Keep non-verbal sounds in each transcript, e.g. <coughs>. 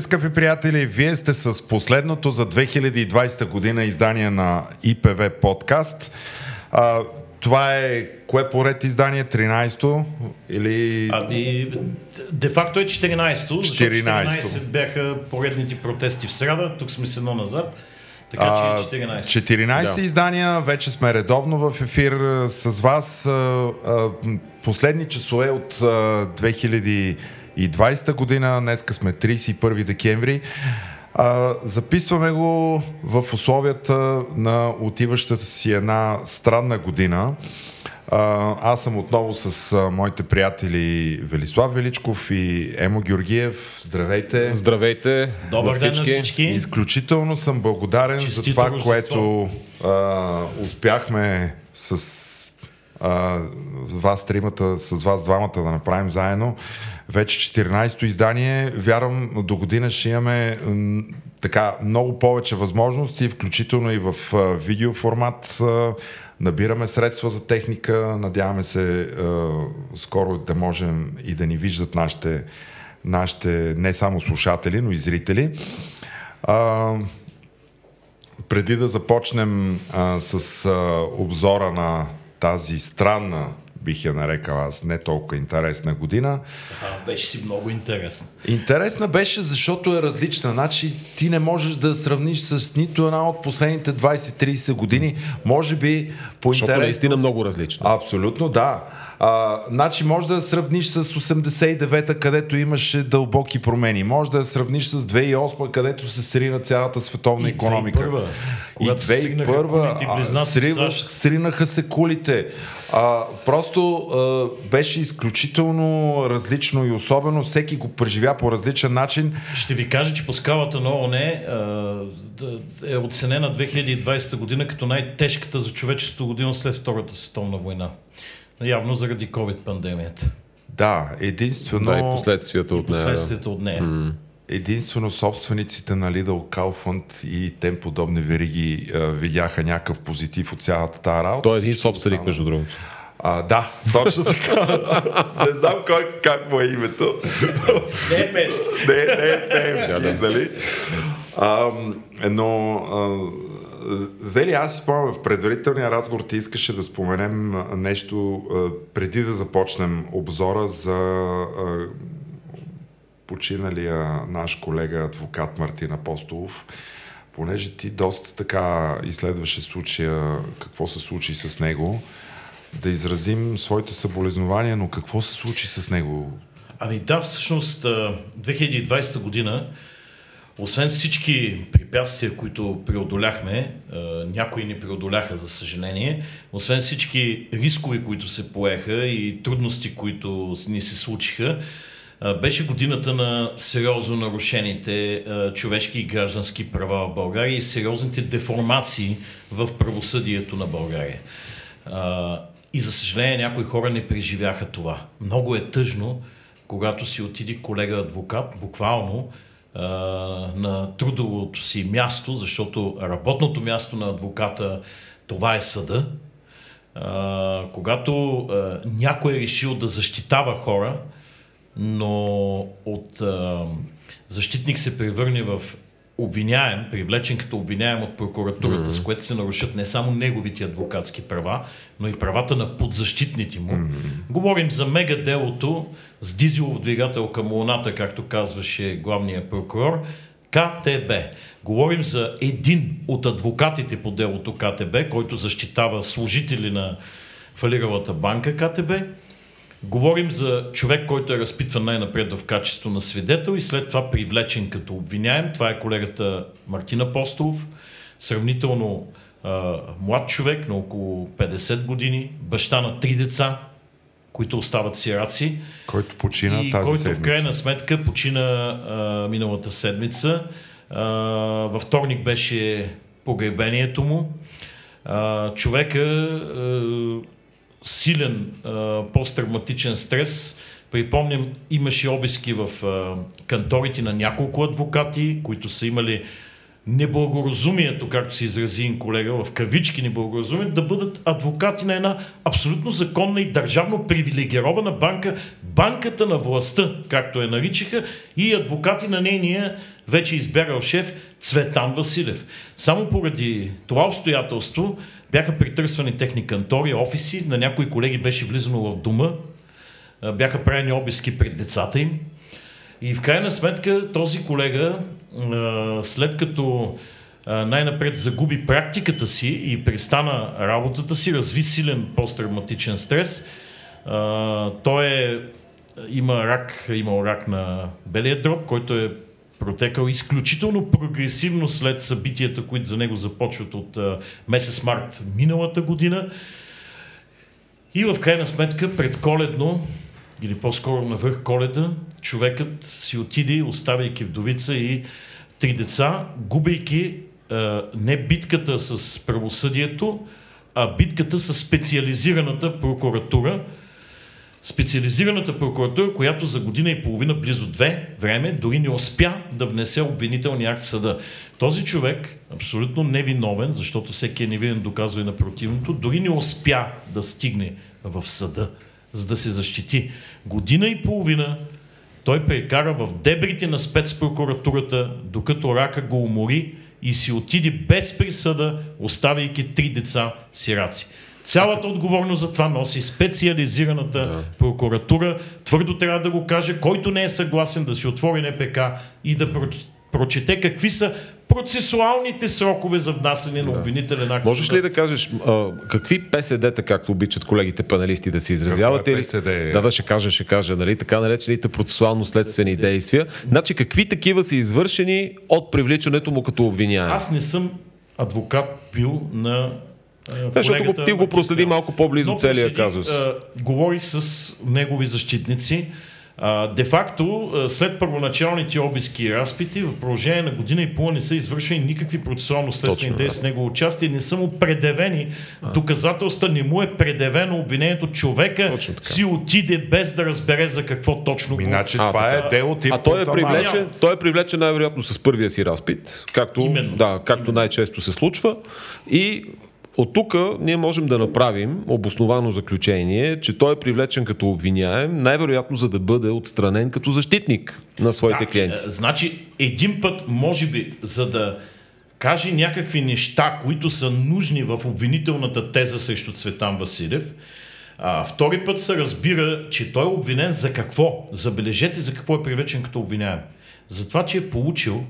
Здравейте, скъпи приятели! Вие сте с последното за 2020 година издание на ИПВ подкаст. А, това е кое поред издание? 13-то? Или... А, и, де-факто е 14-то, 14 защото 14 бяха поредните протести в среда, тук сме с едно назад. Така че 14. 14 да. издания, вече сме редовно в ефир с вас. Последни часове от 2000 2020 година. Днеска сме 31 декември. А, записваме го в условията на отиващата си една странна година. А, аз съм отново с а, моите приятели Велислав Величков и Емо Георгиев. Здравейте! Здравейте! Добър ден на всички! Изключително съм благодарен Честито за това, което а, успяхме с а, вас тримата, с вас двамата да направим заедно вече 14-то издание. Вярвам, до година ще имаме така много повече възможности, включително и в видео формат. Набираме средства за техника. Надяваме се скоро да можем и да ни виждат нашите, нашите не само слушатели, но и зрители. преди да започнем а, с а, обзора на тази странна бих я нарекал аз, не толкова интересна година. А, беше си много интересна. Интересна беше, защото е различна. Значи ти не можеш да сравниш с нито една от последните 20-30 години. Може би по. Защото наистина много различна. Абсолютно, да. А, значи може да сравниш с 89-та, където имаше дълбоки промени. Може да я сравниш с 2008 където се срина цялата световна и економика. И 2001 сринаха се кулите. А, просто а, беше изключително различно и особено. Всеки го преживя по различен начин. Ще ви кажа, че по скалата на ООН е оценена 2020 година като най-тежката за човечеството година след Втората световна война. Явно заради COVID-пандемията. Да, единствено... Да, и последствията от нея. Последствията от нея. Mm. Единствено собствениците на Lidl, Kaufland и тем подобни вериги а, видяха някакъв позитив от цялата тази работа. Той е един собственик, между другото. А, да, точно така. <laughs> не знам кой, как му е името. не е Певски. не, не е Певски, нали? А, но а, Вели, аз спомням в предварителния разговор ти искаше да споменем нещо преди да започнем обзора за починалия наш колега адвокат Мартин Апостолов, понеже ти доста така изследваше случая, какво се случи с него, да изразим своите съболезнования, но какво се случи с него? Ами да, всъщност 2020 година освен всички препятствия, които преодоляхме, някои ни преодоляха, за съжаление, освен всички рискови, които се поеха и трудности, които ни се случиха, беше годината на сериозно нарушените човешки и граждански права в България и сериозните деформации в правосъдието на България. И за съжаление някои хора не преживяха това. Много е тъжно, когато си отиди колега адвокат, буквално, на трудовото си място, защото работното място на адвоката това е съда. Когато някой е решил да защитава хора, но от защитник се превърне в обвиняем, привлечен като обвиняем от прокуратурата, mm-hmm. с което се нарушат не само неговите адвокатски права, но и правата на подзащитните му. Mm-hmm. Говорим за мега делото с дизелов двигател към луната, както казваше главният прокурор, КТБ. Говорим за един от адвокатите по делото КТБ, който защитава служители на фалиралата банка КТБ Говорим за човек, който е разпитван най-напред в качество на свидетел и след това привлечен като обвиняем. Това е колегата Мартина Апостолов, сравнително а, млад човек на около 50 години, баща на три деца, които остават сираци. Който почина и тази който седмица. в крайна сметка почина а, миналата седмица. А, във вторник беше погребението му. А, човека а, силен а, посттравматичен стрес. Припомням, имаше обиски в а, канторите на няколко адвокати, които са имали неблагоразумието, както се изрази един колега, в кавички неблагоразумието, да бъдат адвокати на една абсолютно законна и държавно привилегирована банка, банката на властта, както я наричаха, и адвокати на нейния вече избягал шеф Цветан Василев. Само поради това обстоятелство бяха притърсвани техни кантори, офиси, на някои колеги беше влизано в дома, бяха правени обиски пред децата им. И в крайна сметка този колега, след като най-напред загуби практиката си и пристана работата си, разви силен посттравматичен стрес, той е, има рак, имал рак на белия дроб, който е протекал изключително прогресивно след събитията, които за него започват от месец март миналата година. И в крайна сметка предколедно, или по-скоро навърх коледа, човекът си отиде, оставяйки вдовица и три деца, губейки не битката с правосъдието, а битката с специализираната прокуратура, Специализираната прокуратура, която за година и половина, близо две време, дори не успя да внесе обвинителния акт в съда. Този човек, абсолютно невиновен, защото всеки е невинен, доказва и на противното, дори не успя да стигне в съда, за да се защити. Година и половина той прекара в дебрите на спецпрокуратурата, докато рака го умори и си отиде без присъда, оставяйки три деца сираци. Цялата отговорност за това носи специализираната да. прокуратура. Твърдо трябва да го каже, който не е съгласен да си отвори НПК и да прочете какви са процесуалните срокове за внасяне на обвинителен акт. Можеш ли да кажеш а, какви ПСД-та, както обичат колегите паналисти да се изразяват? Е или... Да, да, ще кажа, ще кажа, нали? така наречените процесуално-следствени действия. Значи какви такива са извършени от привличането му като обвиняем? Аз не съм адвокат бил на да, защото го, ти го проследи малко по-близо целия казус. А, говорих с негови защитници. Де факто, след първоначалните обиски и разпити, в продължение на година и половина не са извършени никакви процесуално следствени действия с негово участие, не са му предявени а. доказателства, не му е предявено обвинението. Човека си отиде без да разбере за какво точно го... Иначе това е дело тип. А той е, привлечен, той е привлечен най-вероятно с първия си разпит, както, Именно. Да, както най-често се случва. И от тук ние можем да направим обосновано заключение, че той е привлечен като обвиняем, най-вероятно за да бъде отстранен като защитник на своите да, клиенти. Е, значи, един път, може би, за да каже някакви неща, които са нужни в обвинителната теза срещу Цветан Василев, а, втори път се разбира, че той е обвинен за какво? Забележете за какво е привлечен като обвиняем. За това, че е получил,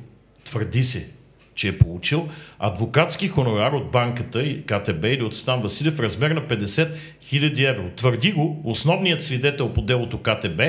твърди се, че е получил адвокатски хонорар от банката и КТБ или от Стан Василев в размер на 50 000 евро. Твърди го основният свидетел по делото КТБ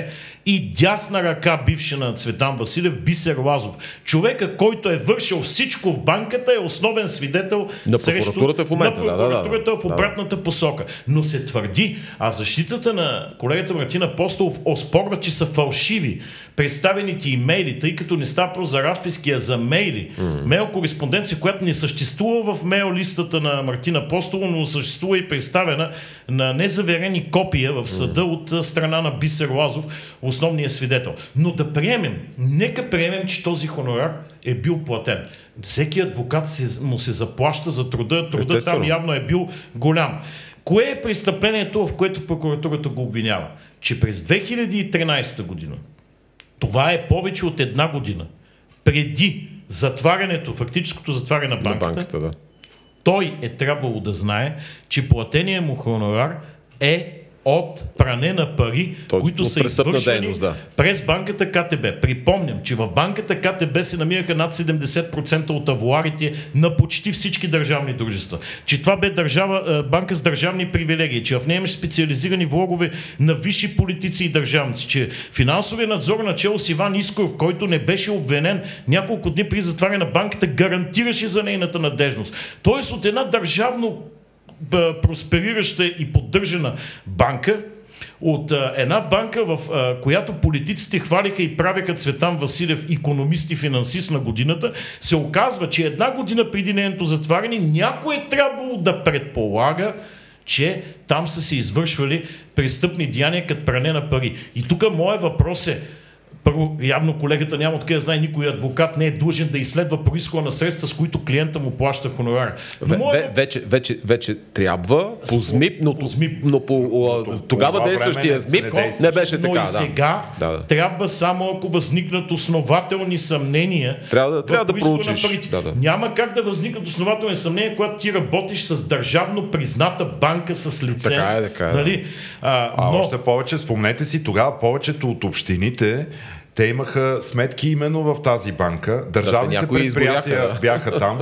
и дясна ръка бивша на Цветан Василев Бисер Лазов. Човека, който е вършил всичко в банката е основен свидетел на прокуратурата в момента. На прокуратурата да, да, в обратната да. посока. Но се твърди, а защитата на колегата Мартина Апостолов оспорва, че са фалшиви представените имейли, тъй като не става просто за разписки, а за мейли. Mm. Мейл кореспонденция, която не съществува в мейл листата на Мартина Постова, но съществува и представена на незаверени копия в съда от страна на Бисер Лазов, основния свидетел. Но да приемем, нека приемем, че този хонорар е бил платен. Всеки адвокат се, му се заплаща за труда, труда там явно е бил голям. Кое е престъплението, в което прокуратурата го обвинява? Че през 2013 година това е повече от една година. Преди затварянето, фактическото затваряне на банката, на банката да. той е трябвало да знае, че платения му хонорар е от пране на пари, Точно, които са извършени дейност, да. през банката КТБ. Припомням, че в банката КТБ се намираха над 70% от авуарите на почти всички държавни дружества. Че това бе държава, банка с държавни привилегии, че в нея имаше специализирани влогове на висши политици и държавници, че финансовия надзор начало с Иван Искоров, който не беше обвинен няколко дни при затваряне на банката, гарантираше за нейната надежност. Тоест от една държавно просперираща и поддържана банка, от а, една банка, в а, която политиците хвалиха и правеха Цветан Василев, економист и финансист на годината, се оказва, че една година преди нейното затваряне някой е трябвало да предполага, че там са се извършвали престъпни деяния като пране на пари. И тук моят въпрос е, Първо, явно колегата няма откъде знае, никой адвокат не е длъжен да изследва происхода на средства, с които клиента му плаща хонорар. Но моя... вече, вече, вече трябва по ЗМИП, но по, ЗМИП. Но по, по тогава действащия ЗМИП не, не беше но така. Но и сега да. Да, трябва само ако възникнат основателни съмнения. Трябва да, трябва да проучиш. Да, да. Няма как да възникнат основателни съмнения, когато ти работиш с държавно призната банка с лиценз. Така е, така е. Нали? А, а но... още повече, спомнете си, тогава повечето от общините те имаха сметки именно в тази банка. Държавните да, предприятия изборяха, да. бяха там.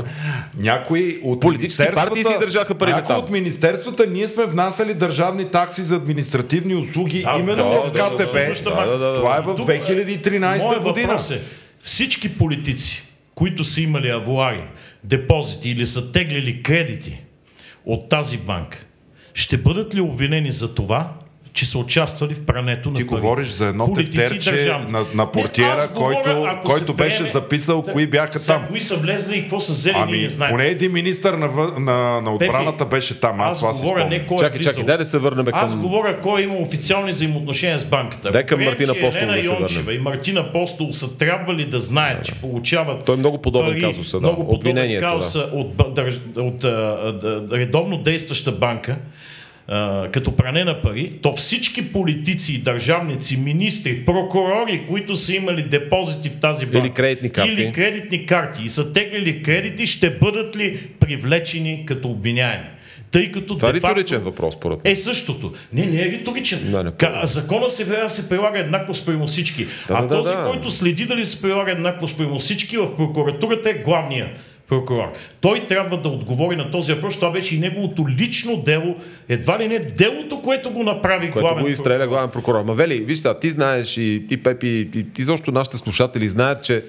Някои от Политически партии си държаха пари Някои от министерствата ние сме внасяли държавни такси за административни услуги да, именно да, в КТБ. Да, да, да, Това е в 2013 година. Е, всички политици, които са имали авуари, депозити или са теглили кредити от тази банка, ще бъдат ли обвинени за това, че са участвали в прането на Ти пари. говориш за едно тефтерче на, на портиера, не, който, говоря, който беше приеме, записал да, кои бяха там. Кои са влезли и какво са взели, ами, ние знаем. Поне един министър на, на, на отбраната Пепи, беше там, аз, аз това говоря, не кой е чакай, чакай, дай да се върнем към... Аз говоря кой има официални взаимоотношения с банката. Дай към Мартина Постол да се върнем. и Мартина Постол са трябвали да знаят, че получават Той е много подобен казус. Много подобен казус от редовно действаща банка като пране на пари, то всички политици, държавници, министри, прокурори, които са имали депозити в тази банка или кредитни карти, или кредитни карти и са теглили кредити, ще бъдат ли привлечени като обвиняеми? Тъй като Това е риторичен въпрос, според Е същото. Не, не е риторичен. Да, не Закона се, се прилага еднакво спрямо всички. Да, а да, този, да. който следи дали се прилага еднакво спрямо всички, в прокуратурата е главния прокурор. Той трябва да отговори на този въпрос. Това беше и неговото лично дело. Едва ли не делото, което го направи което главен го изстреля главен прокурор. Мавели, виж сега, ти знаеш и, и Пепи, и, и защо нашите слушатели знаят, че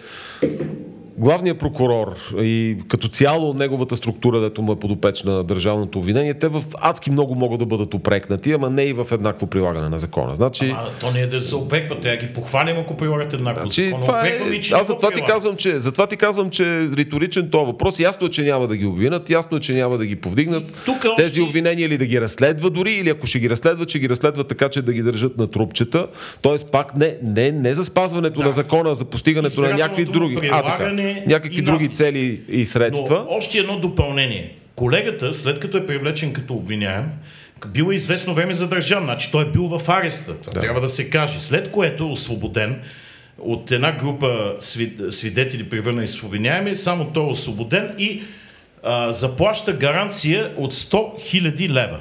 главният прокурор и като цяло неговата структура, дето му е подопечна държавното обвинение, те в адски много могат да бъдат опрекнати, ама не и в еднакво прилагане на закона. Значи... Ама, то не е да се опрекват, те ги похвалим, ако прилагат еднакво значи, закон. Това е... Аз затова ти, казвам, че, затова ти казвам, че риторичен този въпрос. Ясно е, че няма да ги обвинат, ясно е, че няма да ги повдигнат. Тук Тези още... обвинения или да ги разследва дори, или ако ще ги разследва, че ги разследва така, че да ги държат на трупчета. Тоест пак не, не, не за спазването да. на закона, за постигането на някакви други. А, така някакви други цели и средства. Но още едно допълнение. Колегата, след като е привлечен като обвиняем, бил е известно време задържан, значи той е бил в ареста. Това да. трябва да се каже. След което е освободен от една група свидетели, превърнани с обвиняеми, само той е освободен и а, заплаща гаранция от 100 000 лева.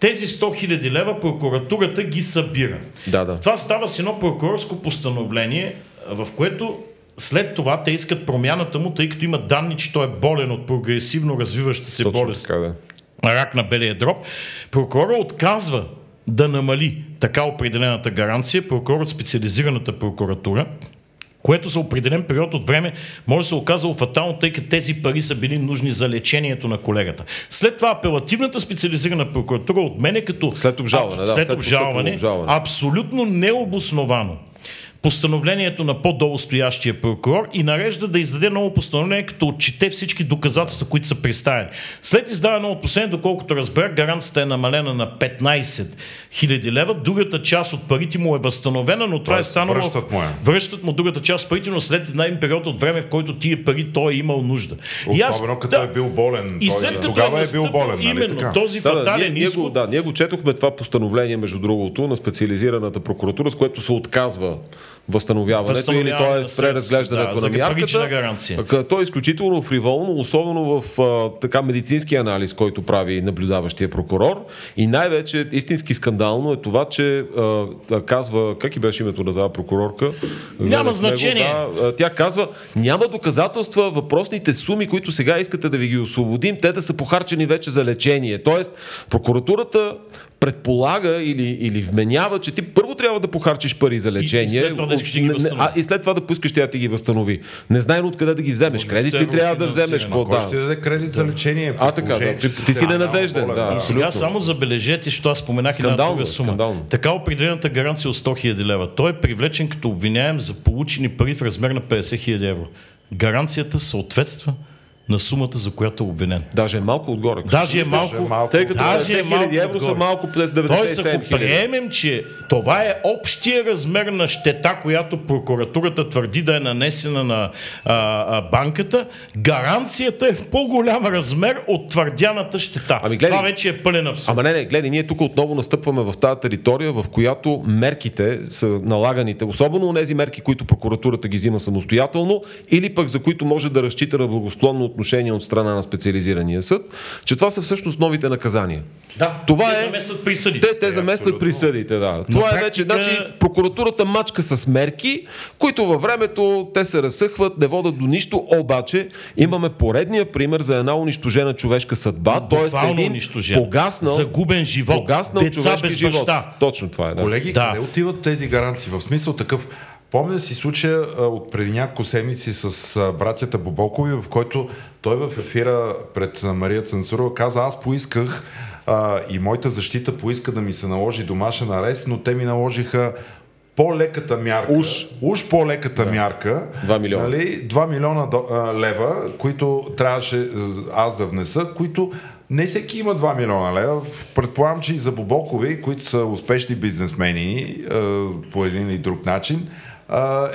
Тези 100 000 лева прокуратурата ги събира. Да, да. Това става с едно прокурорско постановление, в което след това те искат промяната му, тъй като има данни, че той е болен от прогресивно развиваща се Точно болест. Така, да. Рак на белия дроб. Прокурора отказва да намали така определената гаранция. Прокурор от специализираната прокуратура което за определен период от време може да се оказало фатално, тъй като тези пари са били нужни за лечението на колегата. След това апелативната специализирана прокуратура отмене като след обжалване, а, да, след, след обжалване, обжалване, абсолютно необосновано постановлението на по-долу стоящия прокурор и нарежда да издаде ново постановление, като отчете всички доказателства, които са представени. След издаване ново постановление, доколкото разбрах, гаранцията е намалена на 15 000 лева, другата част от парите му е възстановена, но това е станало... Връщат му е. Връщат му другата част от парите, но след един период от време, в който тия пари той е имал нужда. Особено аз, като да, е бил болен. И след като тогава е, е бил болен. Нали именно така? този да, фатален да, ние, изход... Ние го, да, ние го четохме това постановление, между другото, на специализираната прокуратура, с което се отказва възстановяването или т.е. преразглеждането да, на мярката. гаранция. То е изключително фриволно, особено в а, така медицински анализ, който прави наблюдаващия прокурор. И най-вече истински скандално е това, че а, казва, как и беше името на тази прокурорка? Няма значение. Него, да, тя казва, няма доказателства въпросните суми, които сега искате да ви ги освободим, те да са похарчени вече за лечение. Тоест, прокуратурата предполага или, или вменява, че ти първо трябва да похарчиш пари за лечение. И, след това да искаш ги а, и след това да поискаш тя ти ги възстанови. Не знае откъде да ги вземеш. Кредит ли трябва да вземеш? Какво, да. ще даде кредит за лечение? А, така, да. Ти, ти си ненадежден. Да, и сега само забележете, що аз споменах една друга сума. Скандално. Така определената гаранция от 100 000 лева. Той е привлечен като обвиняем за получени пари в размер на 50 000 евро. Гаранцията съответства на сумата, за която е обвинен. Даже е малко отгоре. Даже е малко, е малко тъй като даже е малко евро са малко през 97 Тоест, ако приемем, че това е общия размер на щета, която прокуратурата твърди да е нанесена на а, а, банката, гаранцията е в по-голям размер от твърдяната щета. Ами, гледай, това вече е пълен абсурд. Ама не, не, гледай, ние тук отново настъпваме в тази територия, в която мерките са налаганите, особено тези мерки, които прокуратурата ги взима самостоятелно, или пък за които може да разчита на благосклонно отношение от страна на специализирания съд, че това са всъщност новите наказания. Да, това те е, заместват присъдите. Те, те заместват присъдите, да. Но това практика... е вече, значи, прокуратурата мачка с мерки, които във времето те се разсъхват, не водят до нищо, обаче имаме поредния пример за една унищожена човешка съдба, т.е. един унищожен. погаснал, загубен живот, погаснал деца човешки без живот. Точно това е. Да. Колеги, да. къде отиват тези гаранции? В смисъл такъв, Помня си случая от преди няколко седмици с братята Бобокови, в който той в ефира пред Мария Цензурова каза, аз поисках а, и моята защита поиска да ми се наложи домашен арест, но те ми наложиха по-леката мярка, уж, уж по-леката да. мярка, 2 милиона, нали, 2 милиона до, а, лева, които трябваше аз да внеса, които не всеки има 2 милиона лева. Предполагам, че и за Бобокови, които са успешни бизнесмени а, по един или друг начин,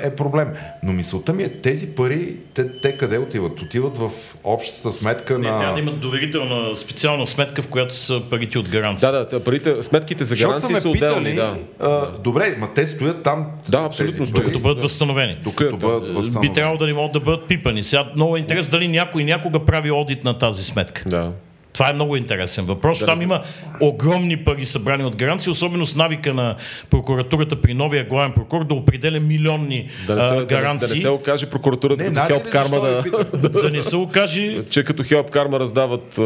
е проблем. Но мисълта ми е, тези пари, те, те къде отиват? Отиват в общата сметка не, на... трябва да имат доверителна специална сметка, в която са парите от гаранция. Да, да, парите, сметките за гаранции са отделни. Да. А, добре, ма те стоят там. Да, абсолютно. Докато бъдат да. възстановени. Докато бъдат възстановени. Би трябвало да не могат да бъдат пипани. Сега много е интересно дали някой някога прави одит на тази сметка. Да. Това е много интересен въпрос. Да, там да. има огромни пари събрани от гаранции, особено с навика на прокуратурата при новия главен прокурор да определя милионни да се, а, гаранции. Да, да не се окаже прокуратурата не, като Хелп Карма <laughs> да... да не се окаже... че като Хелп Карма раздават а...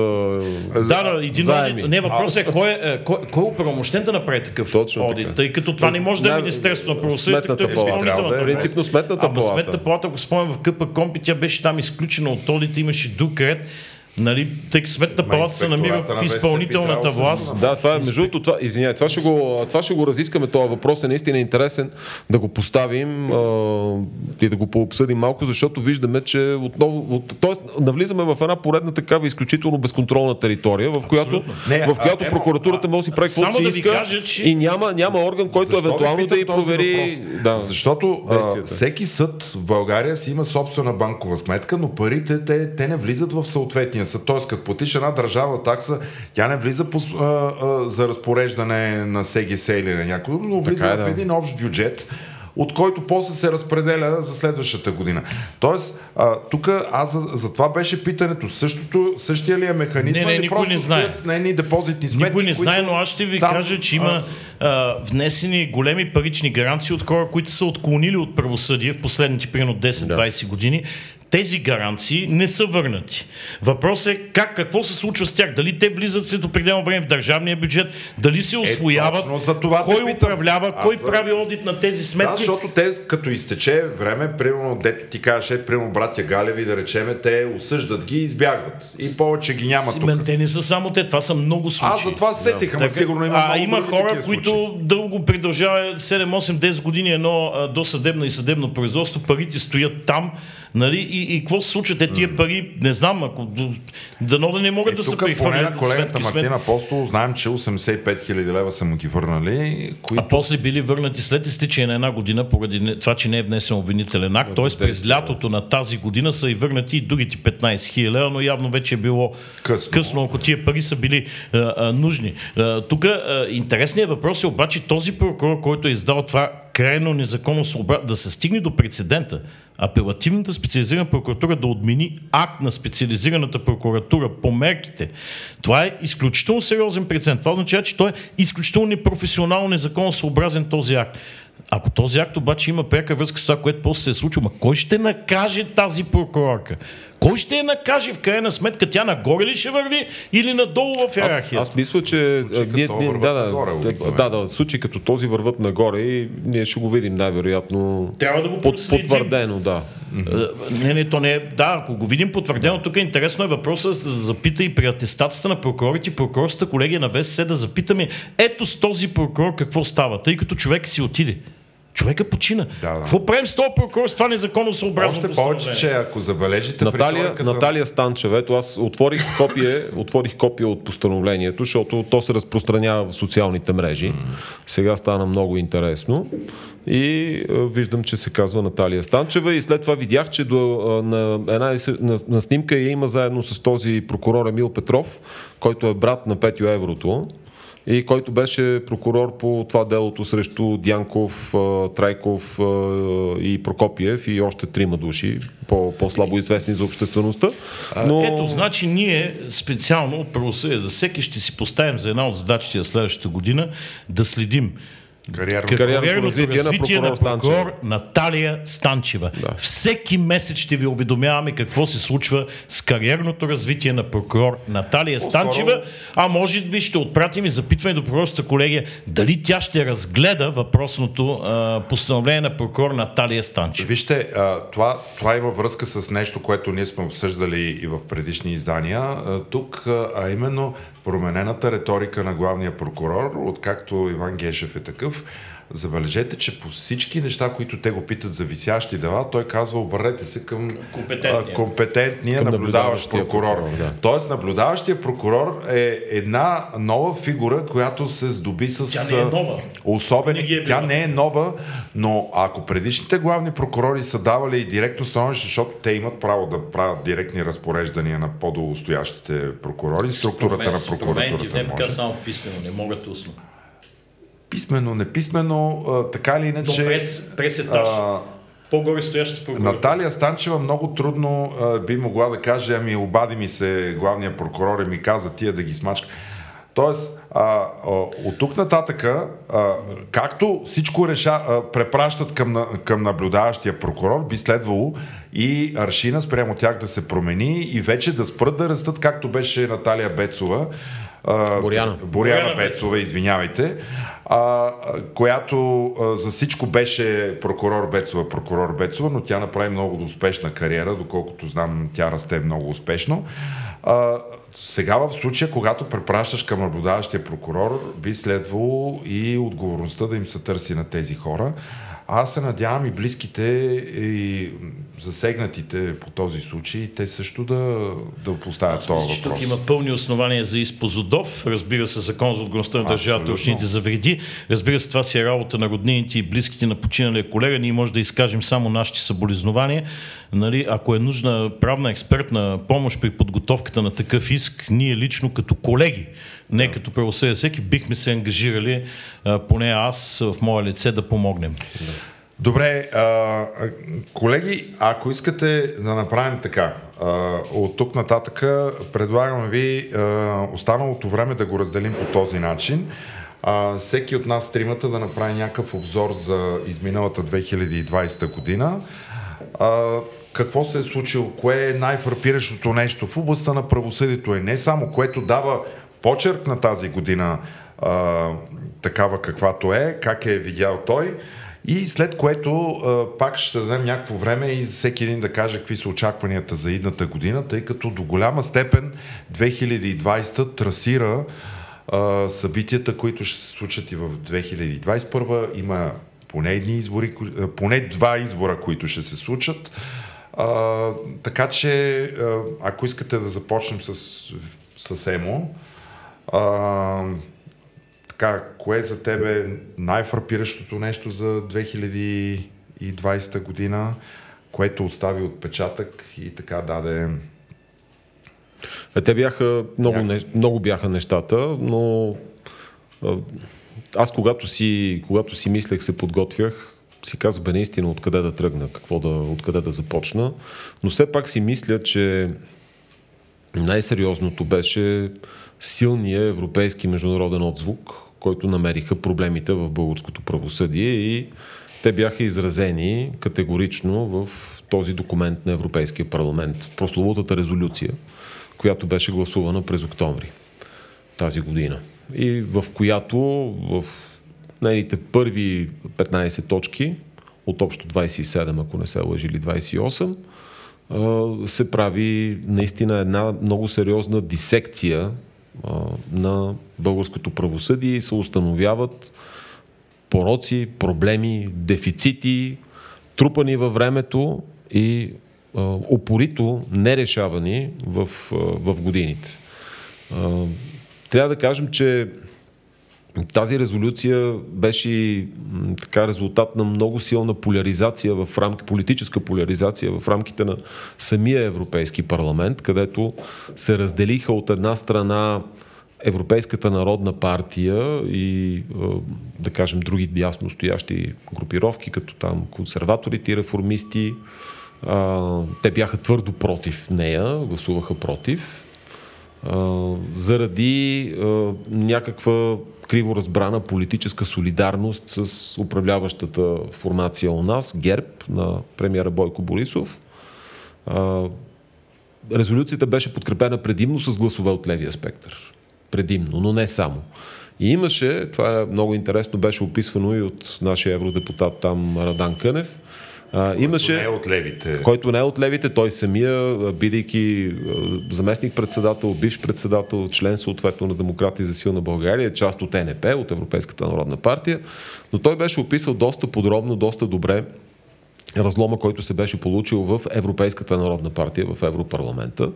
Да, да, един заеми. Не, въпросът е кой е, кой, кой е управомощен да направи такъв Точно одит, така. тъй като това не може да е Министерството на правосъдието, като е изпълнителната. Принципно сметната палата. сметната палата, го спомням в КП Компи, тя беше там изключена от одита, имаше друг ред Нали, тъй като сметната палата се намира в изпълнителната власт. Да, това е между другото, това, извиняй, това ще, го, това ще го разискаме, този въпрос е наистина интересен да го поставим а, и да го пообсъдим малко, защото виждаме, че отново, от, тоест, навлизаме в една поредна такава изключително безконтролна територия, в която, Не, в която а, прокуратурата може да си прави каквото си иска кажа, че... и няма, няма орган, който Защо евентуално да и провери. Да, защото а, всеки съд в България си има собствена банкова сметка, но парите те, те не влизат в съответния са. Т.е. като платиш една държавна такса, тя не влиза по, а, а, за разпореждане на СГС или на някой, но влиза е, да. в един общ бюджет от който после се разпределя за следващата година. Тоест, тук аз за, за това беше питането. Същото, същия ли е механизъм? Не, не, никой не знае. На едни депозитни сметки, Никой не които... знае, но аз ще ви там, кажа, че има а, внесени големи парични гаранции от хора, които са отклонили от правосъдие в последните примерно 10-20 да. години, тези гаранции не са върнати. Въпрос е как, какво се случва с тях. Дали те влизат след определено време в държавния бюджет, дали се освояват, е, за това кой управлява, кой за... прави одит на тези сметки. Да, защото те като изтече време, примерно, дето ти кажеш, е, примерно братя Галеви, да речеме, те осъждат ги и избягват. И повече ги няма тук. Те не са само те, това са много случаи. Аз за това сетих, ама сигурно има А има хора, които дълго продължава 7-8-10 години едно досъдебно и съдебно производство, парите стоят там, Нали? И, и какво се случва? Те тия пари, не знам, ако дано да не могат е, да се прехвърлят. на колегата Мартин Апостол знаем, че 85 хиляди лева са му ги върнали. Които... А после били върнати след изтичане на една година, поради това, че не е внесен обвинителен акт. Т.е. през лятото на тази година са и върнати и другите 15 хиляди лева, но явно вече е било късно, късно ако тия пари са били а, а, нужни. Тук интересният въпрос е обаче този прокурор, който е издал това крайно незаконно да се стигне до прецедента апелативната специализирана прокуратура да отмени акт на специализираната прокуратура по мерките, това е изключително сериозен прецедент. Това означава, че той е изключително непрофесионално, незаконно съобразен този акт. Ако този акт обаче има пряка връзка с това, което после се е случило, ма кой ще накаже тази прокурорка? Кой ще я накаже в крайна сметка? Тя нагоре ли ще върви или надолу в иерархията? Аз, аз мисля, че ние, ние, да, да, нагоре, да, да, случаи като този върват нагоре и ние ще го видим най-вероятно Трябва да го под, потвърдено, да. Не, не, то не е. Да, ако го видим потвърдено, тук е интересно е въпросът да запита и при атестацията на прокурорите, прокурорската колегия на ВСС да запитаме ето с този прокурор какво става, тъй като човек си отиде. Човека почина. Да, да. Какво правим с този прокурор с това незаконно съобразно Още повече, че ако забележите Наталия, риториката... Наталия Станчева, ето аз отворих копие, <laughs> отворих копие от постановлението, защото то се разпространява в социалните мрежи. Сега стана много интересно. И виждам, че се казва Наталия Станчева и след това видях, че до, на, една, на, на снимка я има заедно с този прокурор Емил Петров, който е брат на Петю Еврото и който беше прокурор по това делото срещу Дянков, Трайков и Прокопиев и още трима души, по-слабо известни за обществеността. Но... Ето, значи ние специално от правосъдие за всеки ще си поставим за една от задачите за следващата година да следим Кариерно, кариерно развитие, развитие на прокурор, на прокурор Наталия Станчева. Да. Всеки месец ще ви уведомяваме какво се случва с кариерното развитие на прокурор Наталия По-скоро... Станчева, а може би ще отпратим и запитване до прокурорската колегия дали тя ще разгледа въпросното а, постановление на прокурор Наталия Станчева. Вижте, а, това, това има връзка с нещо, което ние сме обсъждали и в предишни издания. А, тук, а именно променената риторика на главния прокурор, откакто Иван Гешев е такъв, забележете, че по всички неща, които те го питат за висящи дела, той казва обърнете се към компетентния, компетентния към наблюдаващ прокурор. прокурор да. Тоест наблюдаващия прокурор е една нова фигура, която се здоби с Тя не е нова. особени... Не е Тя не е нова, но ако предишните главни прокурори са давали и директно становище, защото те имат право да правят директни разпореждания на по-долостоящите прокурори, структурата на прокуратурата. Може. само писмено, не могат устно писмено, неписмено, а, така или иначе... Но през, през етаж. А, по-горе стояща прокурор. Наталия Станчева много трудно а, би могла да каже, ами обади ми се главния прокурор и ми каза тия да ги смачка. Тоест, а, а, от тук нататъка, а, както всичко реша, а, препращат към, към наблюдаващия прокурор, би следвало и аршина спрямо тях да се промени и вече да спрат да растат, както беше Наталия Бецова, Боряна. Боряна Бецова, извинявайте, а, която а, за всичко беше прокурор Бецова, прокурор Бецова, но тя направи много успешна кариера, доколкото знам, тя расте много успешно. А, сега в случая, когато препращаш към наблюдаващия прокурор, би следвало и отговорността да им се търси на тези хора. Аз се надявам и близките и засегнатите по този случай, те също да, да поставят Аз този въпрос. Тук има пълни основания за изпозодов. Разбира се, закон за отговорността на държавата и общините за вреди. Разбира се, това си е работа на роднините и близките на починалия колега. Ние може да изкажем само нашите съболезнования. Нали, ако е нужна правна експертна помощ при подготовката на такъв иск, ние лично като колеги, не да. като правосъдие всеки, бихме се ангажирали, поне аз в мое лице, да помогнем. Да. Добре, а, колеги, ако искате да направим така, а, от тук нататък предлагам ви а, останалото време да го разделим по този начин. А, всеки от нас тримата да направи някакъв обзор за изминалата 2020 година. А, какво се е случило, кое е най-фрапиращото нещо в областта на правосъдието е не само, което дава почерк на тази година а, такава каквато е, как е видял той, и след което пак ще дадем някакво време и всеки един да каже какви са очакванията за идната година, тъй като до голяма степен 2020 трасира събитията, които ще се случат и в 2021. Има поне, едни избори, поне два избора, които ще се случат. А, така че, ако искате да започнем с, с Емо, а, така, кое е за тебе най-фрапиращото нещо за 2020 година, което остави отпечатък и така даде те бяха, много, не, много бяха нещата, но аз когато си, когато си мислех, се подготвях, си казах, бе, наистина, откъде да тръгна, какво да, откъде да започна. Но все пак си мисля, че най-сериозното беше силния европейски международен отзвук, който намериха проблемите в българското правосъдие и те бяха изразени категорично в този документ на Европейския парламент, прословутата резолюция, която беше гласувана през октомври тази година. И в която в нейните първи 15 точки, от общо 27, ако не се лъжи, или 28, се прави наистина една много сериозна дисекция на българското правосъдие и се установяват пороци, проблеми, дефицити, трупани във времето и а, упорито нерешавани в, в годините. Трябва да кажем, че тази резолюция беше така резултат на много силна поляризация в рамки, политическа поляризация в рамките на самия Европейски парламент, където се разделиха от една страна Европейската народна партия и, да кажем, други дясно стоящи групировки, като там консерваторите и реформисти, те бяха твърдо против нея, гласуваха против, заради някаква криво разбрана политическа солидарност с управляващата формация у нас, ГЕРБ, на премиера Бойко Борисов. Резолюцията беше подкрепена предимно с гласове от левия спектър. Предимно, но не само. И имаше, това е много интересно, беше описвано и от нашия евродепутат там Радан Кънев, а, имаше, който не е от левите. Който не е от левите, той самия, бидейки заместник-председател, бивш председател, член съответно на Демократи за силна България, част от НП, от Европейската народна партия, но той беше описал доста подробно, доста добре разлома, който се беше получил в Европейската народна партия, в Европарламента,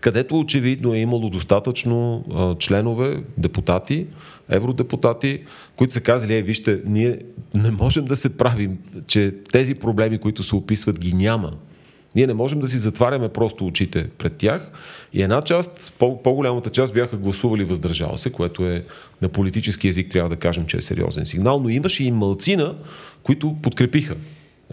където очевидно е имало достатъчно членове, депутати, евродепутати, които са казали, е, вижте, ние не можем да се правим, че тези проблеми, които се описват, ги няма. Ние не можем да си затваряме просто очите пред тях. И една част, по-голямата част бяха гласували въздържава се, което е на политически язик, трябва да кажем, че е сериозен сигнал, но имаше и мълцина, които подкрепиха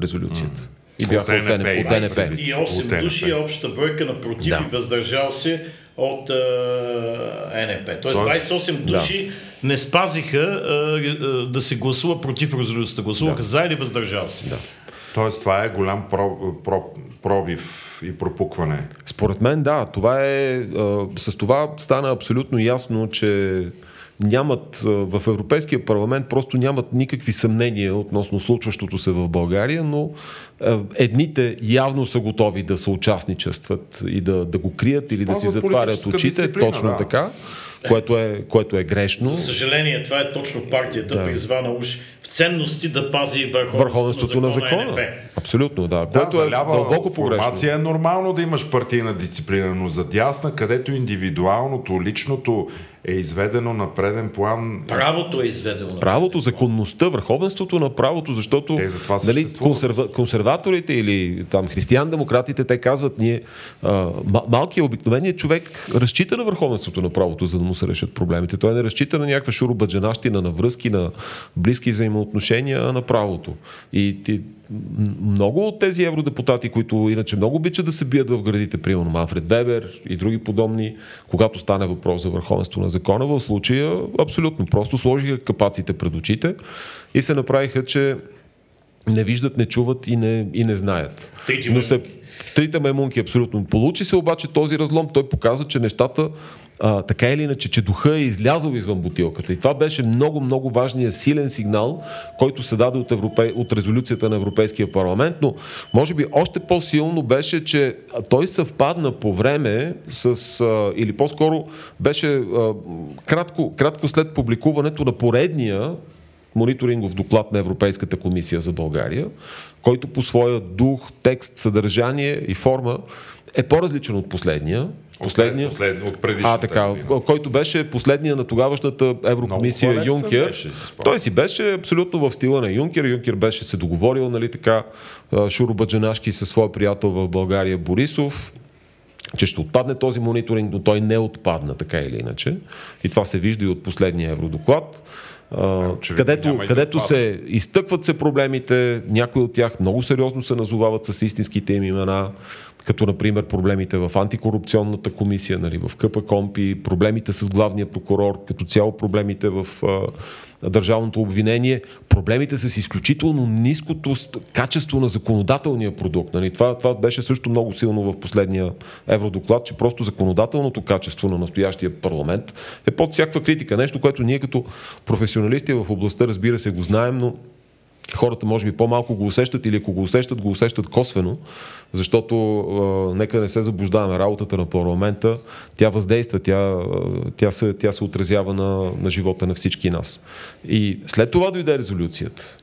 резолюцията. И бяха от, НП. От НП. И 8 души е общата бройка на против да. и въздържал се от uh, НП. Тоест 28 души да. не спазиха uh, uh, да се гласува против резолюцията. Гласуваха да. за или въздържал се. Да. Тоест това е голям про, про, пробив и пропукване. Според мен да. Това е, с това стана абсолютно ясно, че нямат в Европейския парламент просто нямат никакви съмнения относно случващото се в България, но едните явно са готови да се участничестват и да, да го крият или да си затварят очите, точно да. така, което е, което е грешно. За съжаление, това е точно партията, да. призвана уж ценности да пази върховенството, върховенството на закона. На закона. Абсолютно, да. да което е дълбоко погрешно. Е нормално да имаш партийна дисциплина, но за дясна, където индивидуалното, личното е изведено на преден план. Правото е изведено. Правото, законността, върховенството на правото, защото те за това нали, консерва, консерваторите или там християн-демократите, те казват, ние а, малкият обикновеният човек разчита на върховенството на правото, за да му се решат проблемите. Той не разчита на някаква шурубаджанащина, на връзки, на близки взаимоотношения, а на правото. И ти, много от тези евродепутати, които иначе много обичат да се бият в градите, примерно Манфред Вебер и други подобни, когато стане въпрос за върховенство на закона, в случая абсолютно просто сложиха капаците пред очите и се направиха, че не виждат, не чуват и не, и не знаят. Но се, трите маймунки абсолютно. Получи се обаче този разлом, той показа, че нещата а, така или иначе, че духа е излязъл извън бутилката. И това беше много, много важният силен сигнал, който се даде от, Европе... от резолюцията на Европейския парламент, но може би още по-силно беше, че той съвпадна по време с, а, или по-скоро беше а, кратко, кратко след публикуването на поредния мониторингов доклад на Европейската комисия за България, който по своя дух, текст, съдържание и форма е по-различен от последния. Последния, послед, от а, така, година. който беше последния на тогавашната Еврокомисия Юнкер. Беше, Той си беше абсолютно в стила на Юнкер. Юнкер беше се договорил, нали така, Шурубаджанашки със своя приятел в България Борисов че ще отпадне този мониторинг, но той не отпадна така или иначе. И това се вижда и от последния евродоклад. Uh, където, където се изтъкват се проблемите, някои от тях много сериозно се назовават с истинските им имена като например проблемите в антикорупционната комисия, нали, в КПКОМПИ, проблемите с главния прокурор, като цяло проблемите в а, държавното обвинение, проблемите с изключително ниското качество на законодателния продукт. Нали. Това, това беше също много силно в последния евродоклад, че просто законодателното качество на настоящия парламент е под всякаква критика. Нещо, което ние като професионалисти в областта, разбира се, го знаем, но хората може би по-малко го усещат или ако го усещат, го усещат косвено, защото а, нека не се заблуждаваме работата на парламента, тя въздейства, тя, тя, се, тя се отразява на, на живота на всички нас. И след това дойде резолюцията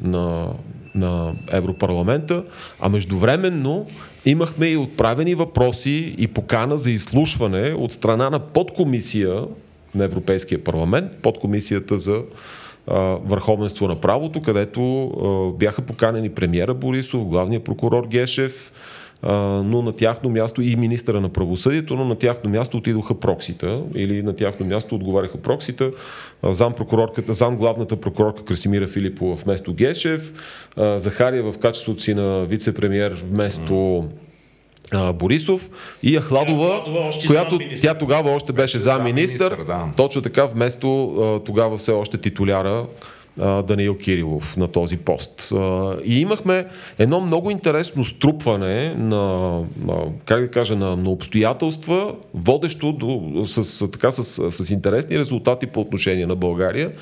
на, на Европарламента, а междувременно имахме и отправени въпроси и покана за изслушване от страна на подкомисия на Европейския парламент, подкомисията за върховенство на правото, където бяха поканени премиера Борисов, главния прокурор Гешев, но на тяхно място и министъра на правосъдието, но на тяхно място отидоха проксита или на тяхно място отговаряха проксита. Зам, зам главната прокурорка Красимира Филипова вместо Гешев, Захария в качеството си на вице-премьер вместо Борисов и Ахладова, която тя тогава още беше замминистър, да. точно така вместо тогава все още титуляра Даниил Кирилов на този пост. И имахме едно много интересно струпване на, как да кажа, на, на обстоятелства, водещо до, с, така, с, с интересни резултати по отношение на България.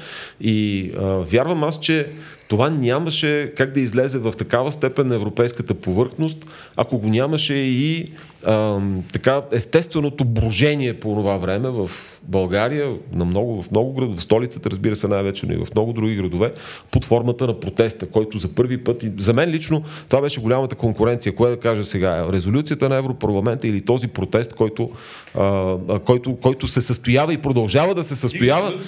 И а, вярвам аз, че това нямаше как да излезе в такава степен на европейската повърхност, ако го нямаше и а, така естественото брожение по това време в България, на много, в много градове, в столицата, разбира се, най-вече, но и в много други градове, под формата на протеста, който за първи път, и за мен лично, това беше голямата конкуренция. Кое да кажа сега? Резолюцията на Европарламента или този протест, който, а, който, който се състоява и продължава да се състоява.